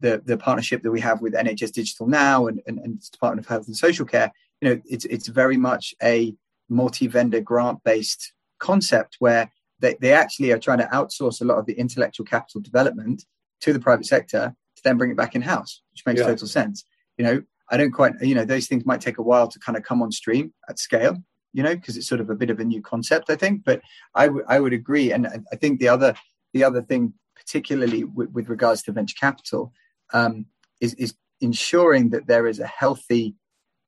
S1: the the partnership that we have with NHS Digital now and, and, and Department of Health and Social Care, you know, it's it's very much a multi-vendor grant-based concept where they, they actually are trying to outsource a lot of the intellectual capital development to the private sector to then bring it back in-house, which makes
S2: Yeah.
S1: total sense. You know, I don't quite, you know, those things might take a while to kind of come on stream at scale, you know, because it's sort of a bit of a new concept, I think. But I would I would agree, and I- think the other the other thing, particularly with, with regards to venture capital, um, is is ensuring that there is a healthy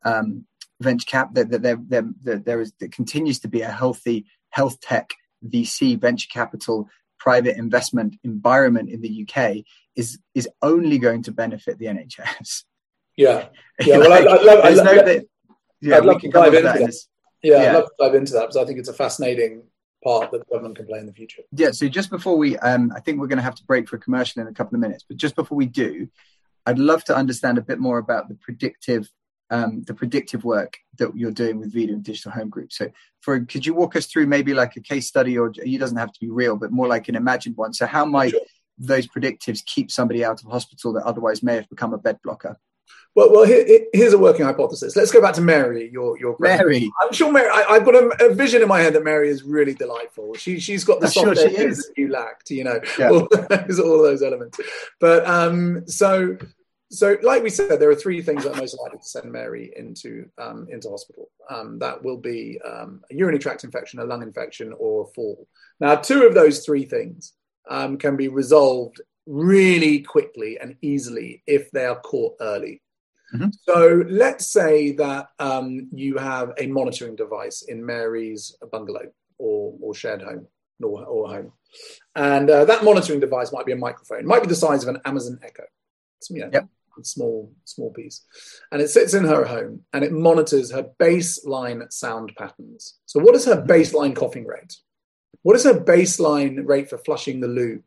S1: um, venture cap that, that there, there, that there is there continues to be a healthy health tech VC venture capital private investment environment in the UK is is only going to benefit the NHS.
S2: Yeah, yeah. Well, like, I, I love, I love, no, yeah,
S1: I'd love to dive into that. that.
S2: Yeah, yeah, I'd love to dive into that because I think it's a fascinating part that the government can play in the future.
S1: Yeah. So just before we, um, I think we're going to have to break for a commercial in a couple of minutes, but just before we do, I'd love to understand a bit more about the predictive um, the predictive work that you're doing with Vida and Digital Home Group. So, for could you walk us through maybe like a case study, or it doesn't have to be real, but more like an imagined one? So, how might sure. those predictives keep somebody out of hospital that otherwise may have become a bed blocker?
S2: Well, well, here, here's a working hypothesis. Let's go back to Mary. Your, your
S1: Mary.
S2: I'm sure Mary. I, have got a, a, vision in my head that Mary is really delightful. She, she's got the soft sure edges that you lacked. You know, yeah. all, those, all those elements. But um, so so, like we said, there are three things that are most likely to send Mary into um, into hospital. Um, that will be um, a urinary tract infection, a lung infection, or a fall. Now, two of those three things um, can be resolved really quickly and easily if they are caught early. Mm-hmm. So, let's say that um, you have a monitoring device in Mary's bungalow or, or shared home or, or home, and uh, that monitoring device might be a microphone, it might be the size of an Amazon Echo. You know, yep small small piece and it sits in her home and it monitors her baseline sound patterns so what is her mm-hmm. baseline coughing rate what is her baseline rate for flushing the loo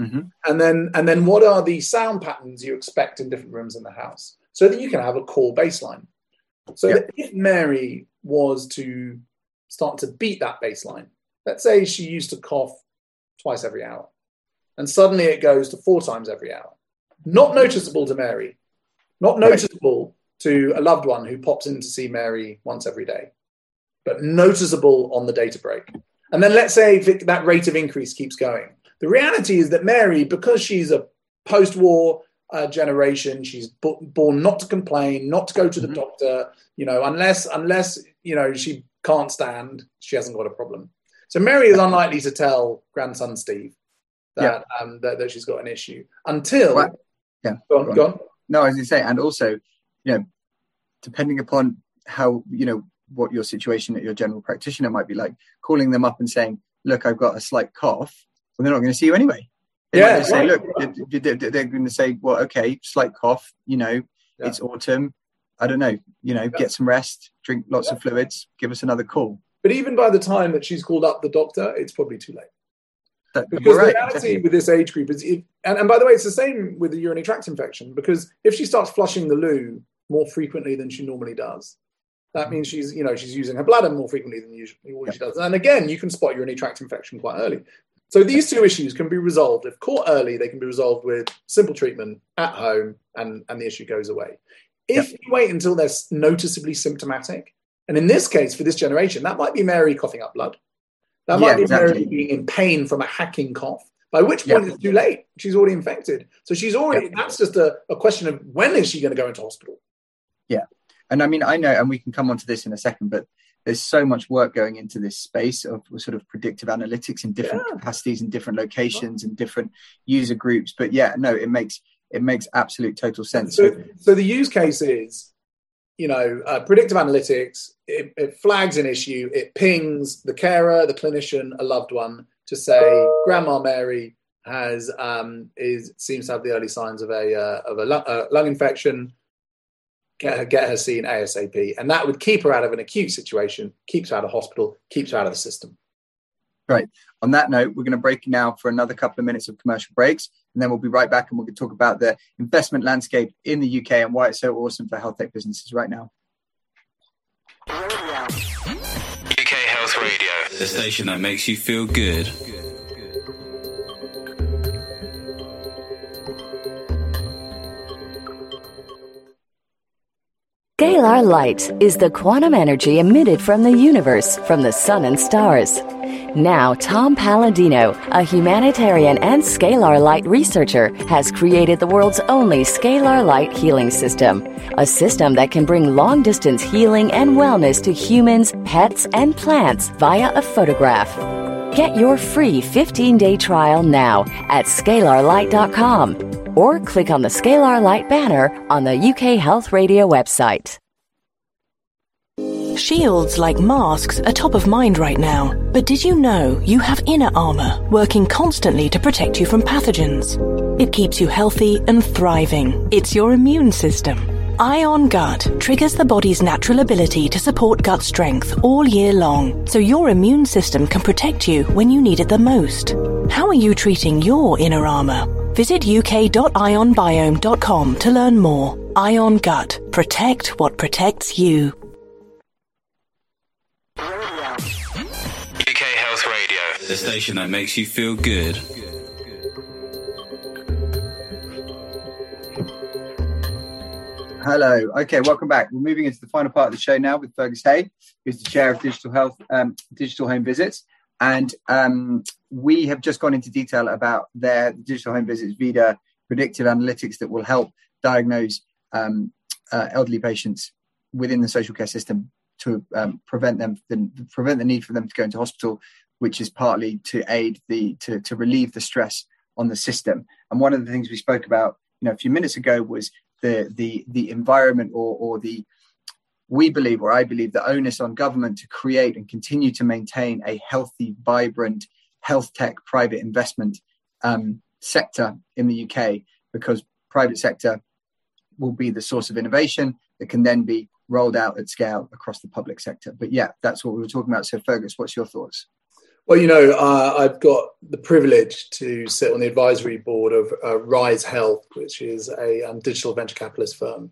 S2: mm-hmm. and then and then what are the sound patterns you expect in different rooms in the house? So that you can have a core baseline. So that if mary was to start to beat that baseline let's say she used to cough twice every hour and suddenly it goes to four times every hour. Not noticeable to Mary, not noticeable to a loved one who pops in to see Mary once every day, but noticeable on the data break. And then let's say that rate of increase keeps going. The reality is that Mary, because she's a post war uh, generation, she's b- born not to complain, not to go to the mm-hmm. doctor, you know, unless, unless, you know, she can't stand, she hasn't got a problem. So Mary is unlikely to tell grandson Steve that, yeah. um, that, that, she's got an issue until well,
S1: yeah.
S2: Go on, go on.
S1: No, as you say, and also, you know, depending upon how, you know, what your situation at your general practitioner might be like, calling them up and saying, look, I've got a slight cough, well, they're not going to see you anyway. They yeah, might say, look, they're, they're going to say, well, okay, slight cough, you know, yeah. it's autumn. I don't know, you know, yeah. get some rest, drink lots yeah. of fluids, give us another call.
S2: But even by the time that she's called up the doctor, it's probably too late. That, because right, the reality definitely. with this age group is, if, and, and by the way, it's the same with the urinary tract infection because if she starts flushing the loo more frequently than she normally does, that mm-hmm. means she's, you know, she's using her bladder more frequently than usually what she does. And again, you can spot urinary tract infection quite early. So these two issues can be resolved. If caught early, they can be resolved with simple treatment at home and, and the issue goes away. If yep. you wait until they're noticeably symptomatic, and in this case, for this generation, that might be Mary coughing up blood. That might yeah, be exactly. Mary being in pain from a hacking cough. By which point yeah. it's too late. She's already infected. So she's already. Yeah. That's just a, a question of when is she going to go into hospital?
S1: Yeah, and I mean I know, and we can come on to this in a second, but there's so much work going into this space of sort of predictive analytics in different yeah. capacities and different locations and different user groups. But yeah, no, it makes it makes absolute total sense.
S2: So, so the use case is you know, uh, predictive analytics, it, it, flags an issue, it pings the carer, the clinician, a loved one to say, Grandma Mary has um, is seems to have the early signs of a uh, of a lung, uh, lung infection. Get her, get her seen ASAP, and that would keep her out of an acute situation, keeps her out of hospital, keeps her out of the system.
S1: Right. On that note, we're going to break now for another couple of minutes of commercial breaks, and then we'll be right back and we'll talk about the investment landscape in the UK and why it's so awesome for health tech businesses right now.
S3: UK Health Radio, the station that makes you feel good.
S4: Scalar light is the quantum energy emitted from the universe, from the sun and stars. Now, Tom Paladino, a humanitarian and scalar light researcher, has created the world's only scalar light healing system. A system that can bring long distance healing and wellness to humans, pets, and plants via a photograph. Get your free 15 day trial now at scalarlight.com or click on the Scalar Light banner on the UK Health Radio website.
S6: Shields like masks are top of mind right now, but did you know you have inner armor working constantly to protect you from pathogens? It keeps you healthy and thriving. It's your immune system. Ion Gut triggers the body's natural ability to support gut strength all year long, so your immune system can protect you when you need it the most. How are you treating your inner armor? Visit uk.ionbiome.com to learn more. Ion Gut. Protect what protects you.
S3: UK Health Radio, the station that makes you feel good.
S1: Hello. Okay, welcome back. We're moving into the final part of the show now with Fergus Hay, who's the chair of digital health, um, digital home visits, and um, we have just gone into detail about their digital home visits, Vida predictive analytics that will help diagnose um, uh, elderly patients within the social care system to um, prevent them the, prevent the need for them to go into hospital, which is partly to aid the to, to relieve the stress on the system. And one of the things we spoke about, you know, a few minutes ago was the the the environment or or the we believe or I believe the onus on government to create and continue to maintain a healthy, vibrant health tech private investment um, sector in the UK because private sector will be the source of innovation that can then be rolled out at scale across the public sector. But yeah, that's what we were talking about. So, Fergus, what's your thoughts?
S2: Well, you know, uh, I've got the privilege to sit on the advisory board of uh, Ryse Health, which is a um, digital venture capitalist firm.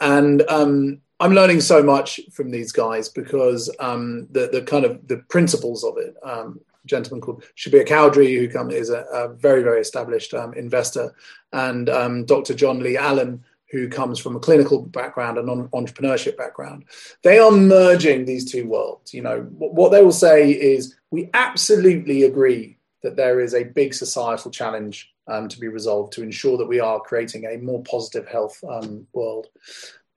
S2: And um, I'm learning so much from these guys because um, the, the kind of the principles of it. Um, a gentleman called Shabir Chowdhury, who come, is a, a, very, very established um, investor, and um, Dr. John Lee Allen, who comes from a clinical background and an entrepreneurship background. They are merging these two worlds. You know, what they will say is, we absolutely agree that there is a big societal challenge um, to be resolved to ensure that we are creating a more positive health um, world.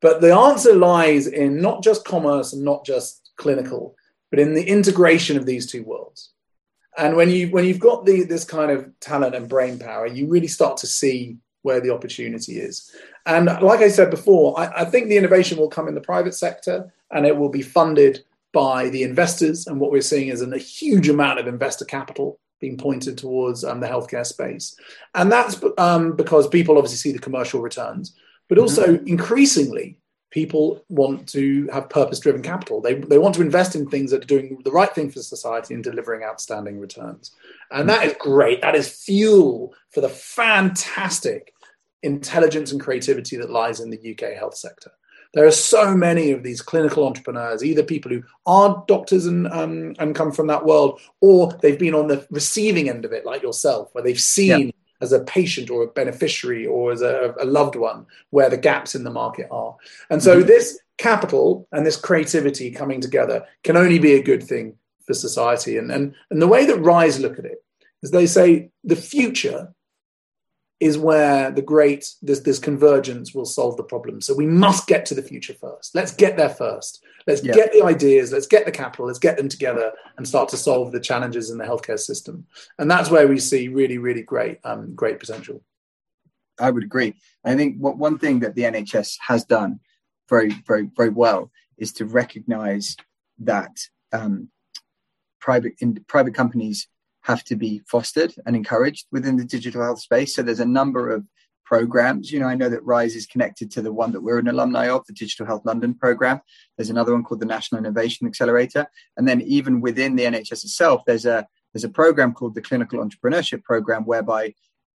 S2: But the answer lies in not just commerce and not just clinical, but in the integration of these two worlds. And when you when you've got the, this kind of talent and brain power, you really start to see where the opportunity is. And like I said before, I, I, think the innovation will come in the private sector and it will be funded by the investors. And what we're seeing is a huge amount of investor capital being pointed towards um, the healthcare space. And that's um, because people obviously see the commercial returns, but also mm-hmm. increasingly, people want to have purpose driven capital. They, they want to invest in things that are doing the right thing for society and delivering outstanding returns. And that is great. That is fuel for the fantastic intelligence and creativity that lies in the UK health sector. There are so many of these clinical entrepreneurs, either people who are doctors and um, and come from that world, or they've been on the receiving end of it, like yourself, where they've seen yeah. as a patient or a beneficiary or as a, a, loved one where the gaps in the market are. And so mm-hmm. this capital and this creativity coming together can only be a good thing for society. And and and the way that Ryse look at it is they say the future is where the great this this convergence will solve the problem. So we must get to the future first. Let's get there first. Let's yeah. get the ideas. Let's get the capital. Let's get them together and start to solve the challenges in the healthcare system. And that's where we see really, really great, um, great potential.
S1: I would agree. I think what one thing that the NHS has done very, very, very well is to recognise that um, private in, private companies have to be fostered and encouraged within the digital health space. So there's a number of programs. You know, I know that Ryse is connected to the one that we're an alumni of, the Digital Health London program. There's another one called the National Innovation Accelerator. And then even within the NHS itself, there's a there's a program called the Clinical Entrepreneurship Program, whereby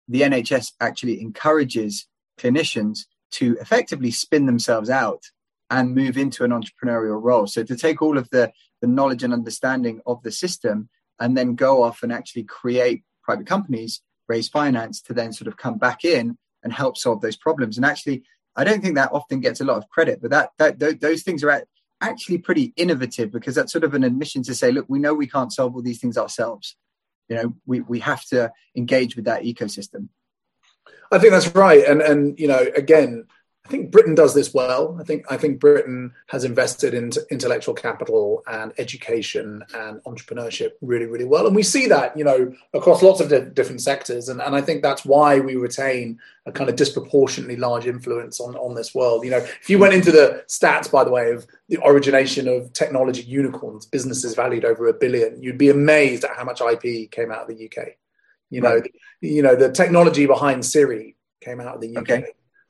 S1: the NHS actually encourages clinicians to effectively spin themselves out and move into an entrepreneurial role. So to take all of the, the knowledge and understanding of the system and then go off and actually create private companies, raise finance to then sort of come back in and help solve those problems. And actually, I don't think that often gets a lot of credit, but that, that th- those things are actually pretty innovative because that's sort of an admission to say, look, we know we can't solve all these things ourselves. You know, we, we have to engage with that ecosystem.
S2: I think that's right. And, and, you know, again, think Britain does this well. I think I think Britain has invested in intellectual capital and education and entrepreneurship really, really well, and we see that you know across lots of di- different sectors, and, and I think that's why we retain a kind of disproportionately large influence on on this world. You know, if you went into the stats, by the way, of the origination of technology unicorns, businesses valued over a billion, you'd be amazed at how much IP came out of the UK. You know, right. you know the technology behind Siri came out of the UK. Okay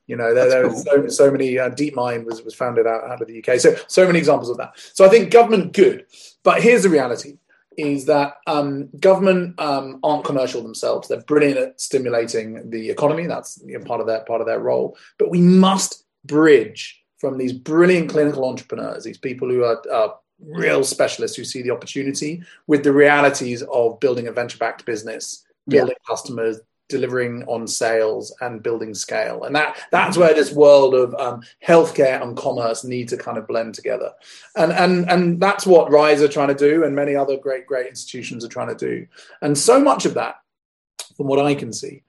S2: you know, there, there cool. so, so many. Uh, DeepMind was was founded out, out of the UK. So so many examples of that. So I think government good, but here's the reality: is that um, government um, aren't commercial themselves. They're brilliant at stimulating the economy. That's you know, part of their part of their role. But we must bridge from these brilliant clinical entrepreneurs, these people who are, are real specialists who see the opportunity, with the realities of building a venture-backed business, building yeah. customers, delivering on sales and building scale. And that that's where this world of um, healthcare and commerce need to kind of blend together. And and and that's what Ryse are trying to do and many other great great institutions are trying to do. And so much of that from what i can see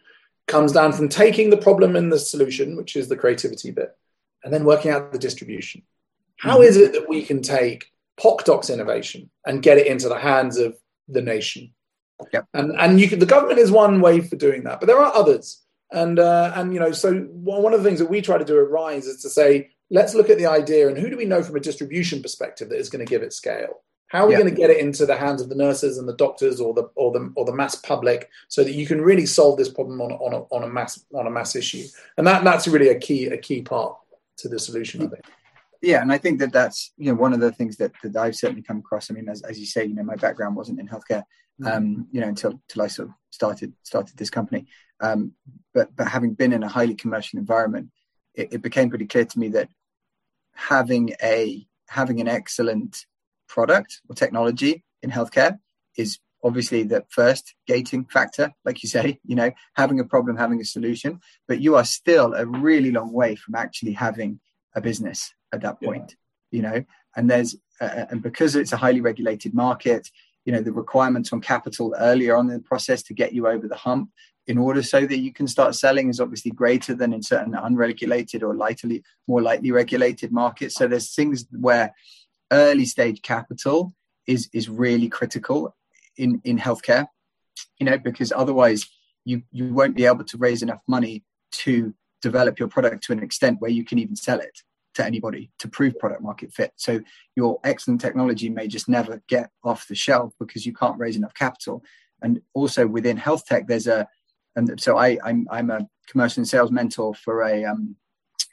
S2: comes down from taking the problem and the solution which is the creativity bit and then working out the distribution. How mm-hmm. is it that we can take PocDoc's innovation and get it into the hands of the nation
S1: Yep.
S2: And and you can, the government is one way for doing that, but there are others. And uh, and you know, so one of the things that we try to do at Ryse is to say, let's look at the idea and who do we know from a distribution perspective that is going to give it scale? How are we going to get it into the hands of the nurses and the doctors or the or the or the mass public so that you can really solve this problem on on a, on a mass on a mass issue? And that that's really a key a key part to the solution, I think
S1: yeah and i think that that's you know one of the things that, that i've certainly come across i mean as, as you say you know my background wasn't in healthcare. Um, you know until until i sort of started started this company. Um, but but having been in a highly commercial environment it, it became pretty clear to me that having a having an excellent product or technology in healthcare is obviously the first gating factor like you say you know having a problem having a solution. But you are still a really long way from actually having a business at that point yeah. you know? And there's uh, and because it's a highly regulated market you know the requirements on capital earlier on in the process to get you over the hump in order so that you can start selling is obviously greater than in certain unregulated or lightly more lightly regulated markets. So there's things where early stage capital is is really critical in in healthcare you know because otherwise you you won't be able to raise enough money to develop your product to an extent where you can even sell it to anybody to prove product market fit. So your excellent technology may just never get off the shelf because you can't raise enough capital. And also within health tech, there's a, and so I, I'm, I'm a commercial and sales mentor for a um,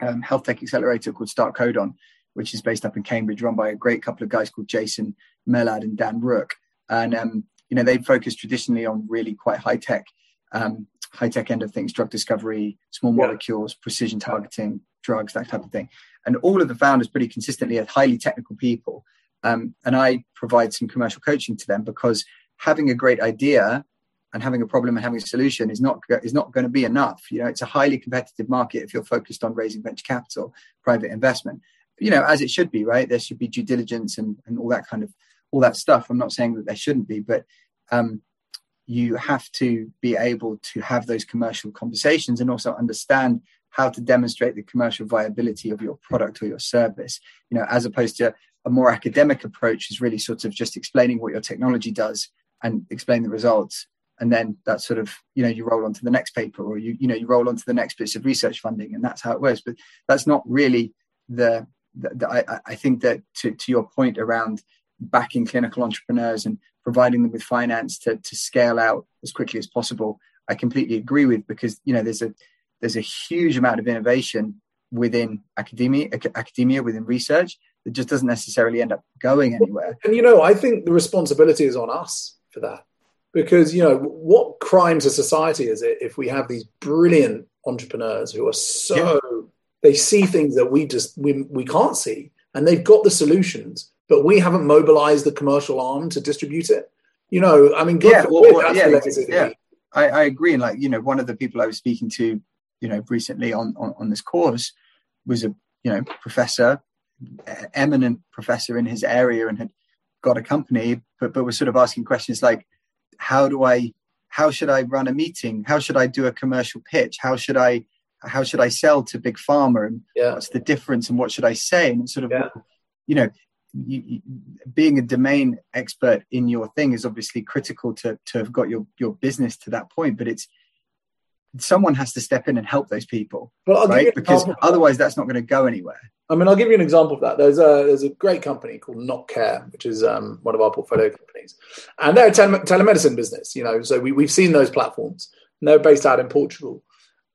S1: um, health tech accelerator called Start Codon, which is based up in Cambridge, run by a great couple of guys called Jason Mellad and Dan Rook. And, um, you know, they focus traditionally on really quite high tech, um, high tech end of things, drug discovery, small molecules, yeah. precision targeting, drugs, that type of thing and all of the founders pretty consistently are highly technical people. Um, and I provide some commercial coaching to them because having a great idea and having a problem and having a solution is not is not going to be enough. You know, it's a highly competitive market if you're focused on raising venture capital, private investment. You know, as it should be, right? There should be due diligence and, and all that kind of all that stuff. I'm not saying that there shouldn't be, but um, you have to be able to have those commercial conversations and also understand how to demonstrate the commercial viability of your product or your service. You know as opposed to a more academic approach is really sort of just explaining what your technology does and explain the results. And then that sort of you know you roll on to the next paper or you you know you roll on to the next bits of research funding and that's how it works. But that's not really the, the, the I, I think that to, to your point around backing clinical entrepreneurs and providing them with finance to, to scale out as quickly as possible i completely agree with because you know there's a there's a huge amount of innovation within academia, academia within research that just doesn't necessarily end up going anywhere.
S2: And you know, I think the responsibility is on us for that because you know what crime to society is it if we have these brilliant entrepreneurs who are so yeah. they see things that we just we, we can't see and they've got the solutions but we haven't mobilized the commercial arm to distribute it you know i mean
S1: yeah, well, well, yeah, yeah. I, I, agree and like you know one of the people i was speaking to you know recently on, on, on this course was a you know professor eminent professor in his area and had got a company but but was sort of asking questions like how do i how should i run a meeting how should i do a commercial pitch how should i how should I sell to big pharma and
S2: Yeah.
S1: what's the difference and what should I say and sort of
S2: Yeah.
S1: you know you, you, being a domain expert in your thing is obviously critical to to have got your your business to that point but it's someone has to step in and help those people
S2: Well, I'll give you
S1: right because
S2: that.
S1: otherwise that's not going to go anywhere
S2: I mean, I'll give you an example of that. There's a there's a great company called NotCare, which is um, one of our portfolio companies, and they're a tele- telemedicine business. You know, so we we've seen those platforms. And they're based out in Portugal,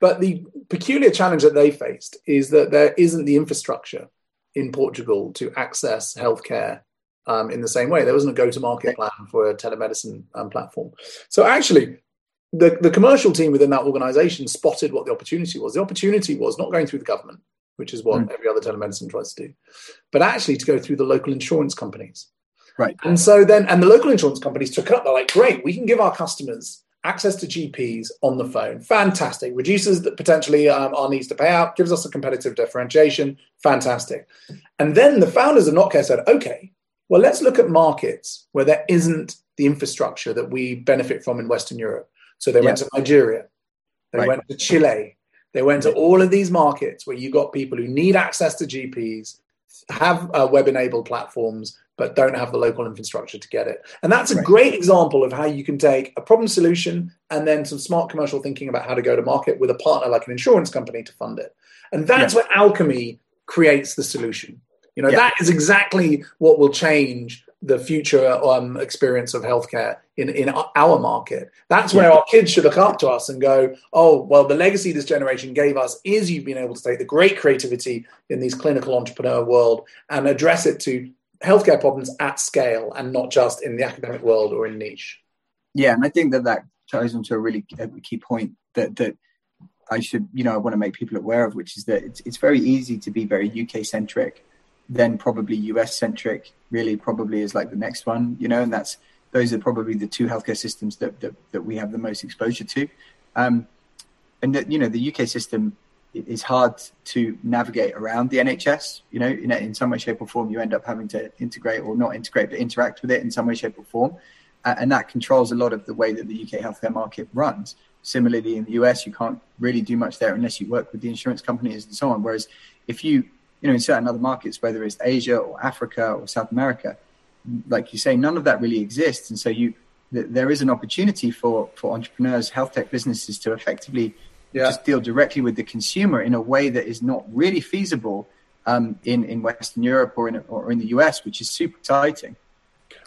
S2: but the peculiar challenge that they faced is that there isn't the infrastructure in Portugal to access healthcare um, in the same way. There wasn't a go-to-market plan for a telemedicine um, platform. So actually, the, the commercial team within that organization spotted what the opportunity was. The opportunity was not going through the government, which is what
S1: Mm.
S2: every other telemedicine tries to do, but actually to go through the local insurance companies.
S1: right
S2: And so then, and the local insurance companies took it up. They're like, great, we can give our customers access to GPs on the phone. Fantastic. Reduces the, potentially um, our needs to pay out, gives us a competitive differentiation. Fantastic. And then the founders of Notcare said, okay, well, let's look at markets where there isn't the infrastructure that we benefit from in Western Europe. So they went to Nigeria, they
S1: Right.
S2: went to Chile, they went to all of these markets where you got people who need access to GPs, have uh, web enabled platforms, but don't have the local infrastructure to get it. And that's a
S1: Right.
S2: great example of how you can take a problem solution and then some smart commercial thinking about how to go to market with a partner like an insurance company to fund it. And that's where alchemy creates the solution. You know,
S1: Yeah.
S2: that is exactly what will change the future um, experience of healthcare in, in our market. That's where
S1: Yeah.
S2: our kids should look up to us and go, oh, well, the legacy this generation gave us is you've been able to take the great creativity in these clinical entrepreneur world and address it to healthcare problems at scale and not just in the academic world or in niche.
S1: Yeah, and I think that that ties into a really key point that that I should, you know, I want to make people aware of, which is that it's it's very easy to be very UK centric, then probably US centric. Really, probably is like the next one, you know, and that's those are probably the two healthcare systems that that, that we have the most exposure to, um, and that you know the UK system i- is hard to navigate around the NHS. You know, in, in some way, shape, or form, you end up having to integrate or not integrate, but interact with it in some way, shape, or form uh, and that controls a lot of the way that the UK healthcare market runs. Similarly, in the US, you can't really do much there unless you work with the insurance companies and so on. Whereas if you, you know, in certain other markets, whether it's Asia or Africa or South America, like you say, none of that really exists. And so you, th- there is an opportunity for, for entrepreneurs, health tech businesses to effectively
S2: Yeah.
S1: just deal directly with the consumer in a way that is not really feasible um, in, in Western Europe or in, or in the US, which is super exciting.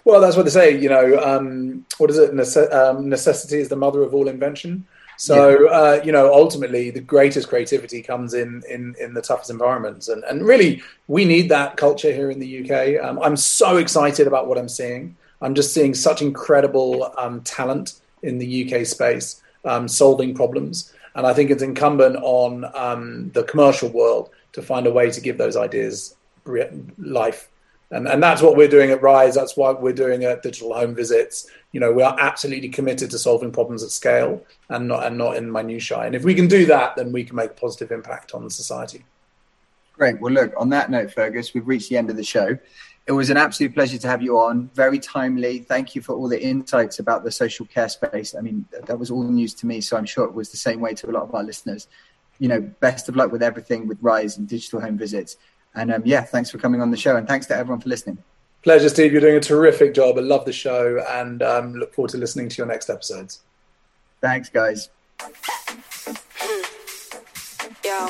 S2: Well, that's what they say. You know, um, what is it? Nece- um, necessity is the mother of all invention. So, uh, you know, ultimately, the greatest creativity comes in in, in the toughest environments, and and really, we need that culture here in the UK. Um, I'm so excited about what I'm seeing. I'm just seeing such incredible um, talent in the UK space, um, solving problems, and I think it's incumbent on um, the commercial world to find a way to give those ideas life and and that's what we're doing at Ryse. That's why we're doing at Digital Home Visits. You know, we are absolutely committed to solving problems at scale and not and not in minutiae. And if we can do that, then we can make a positive impact on society.
S1: Great. Well, look, on that note, Fergus, we've reached the end of the show. It was an absolute pleasure to have you on. Very timely. Thank you for all the insights about the social care space. I mean, that was all news to me, so I'm sure it was the same way to a lot of our listeners. You know, best of luck with everything with Ryse and digital home visits. And um, yeah, thanks for coming on the show, and thanks to everyone for listening.
S2: Pleasure, Steve. You're doing a terrific job. I love the show and um, look forward to listening to your next episodes.
S1: Thanks, guys.
S7: Yo.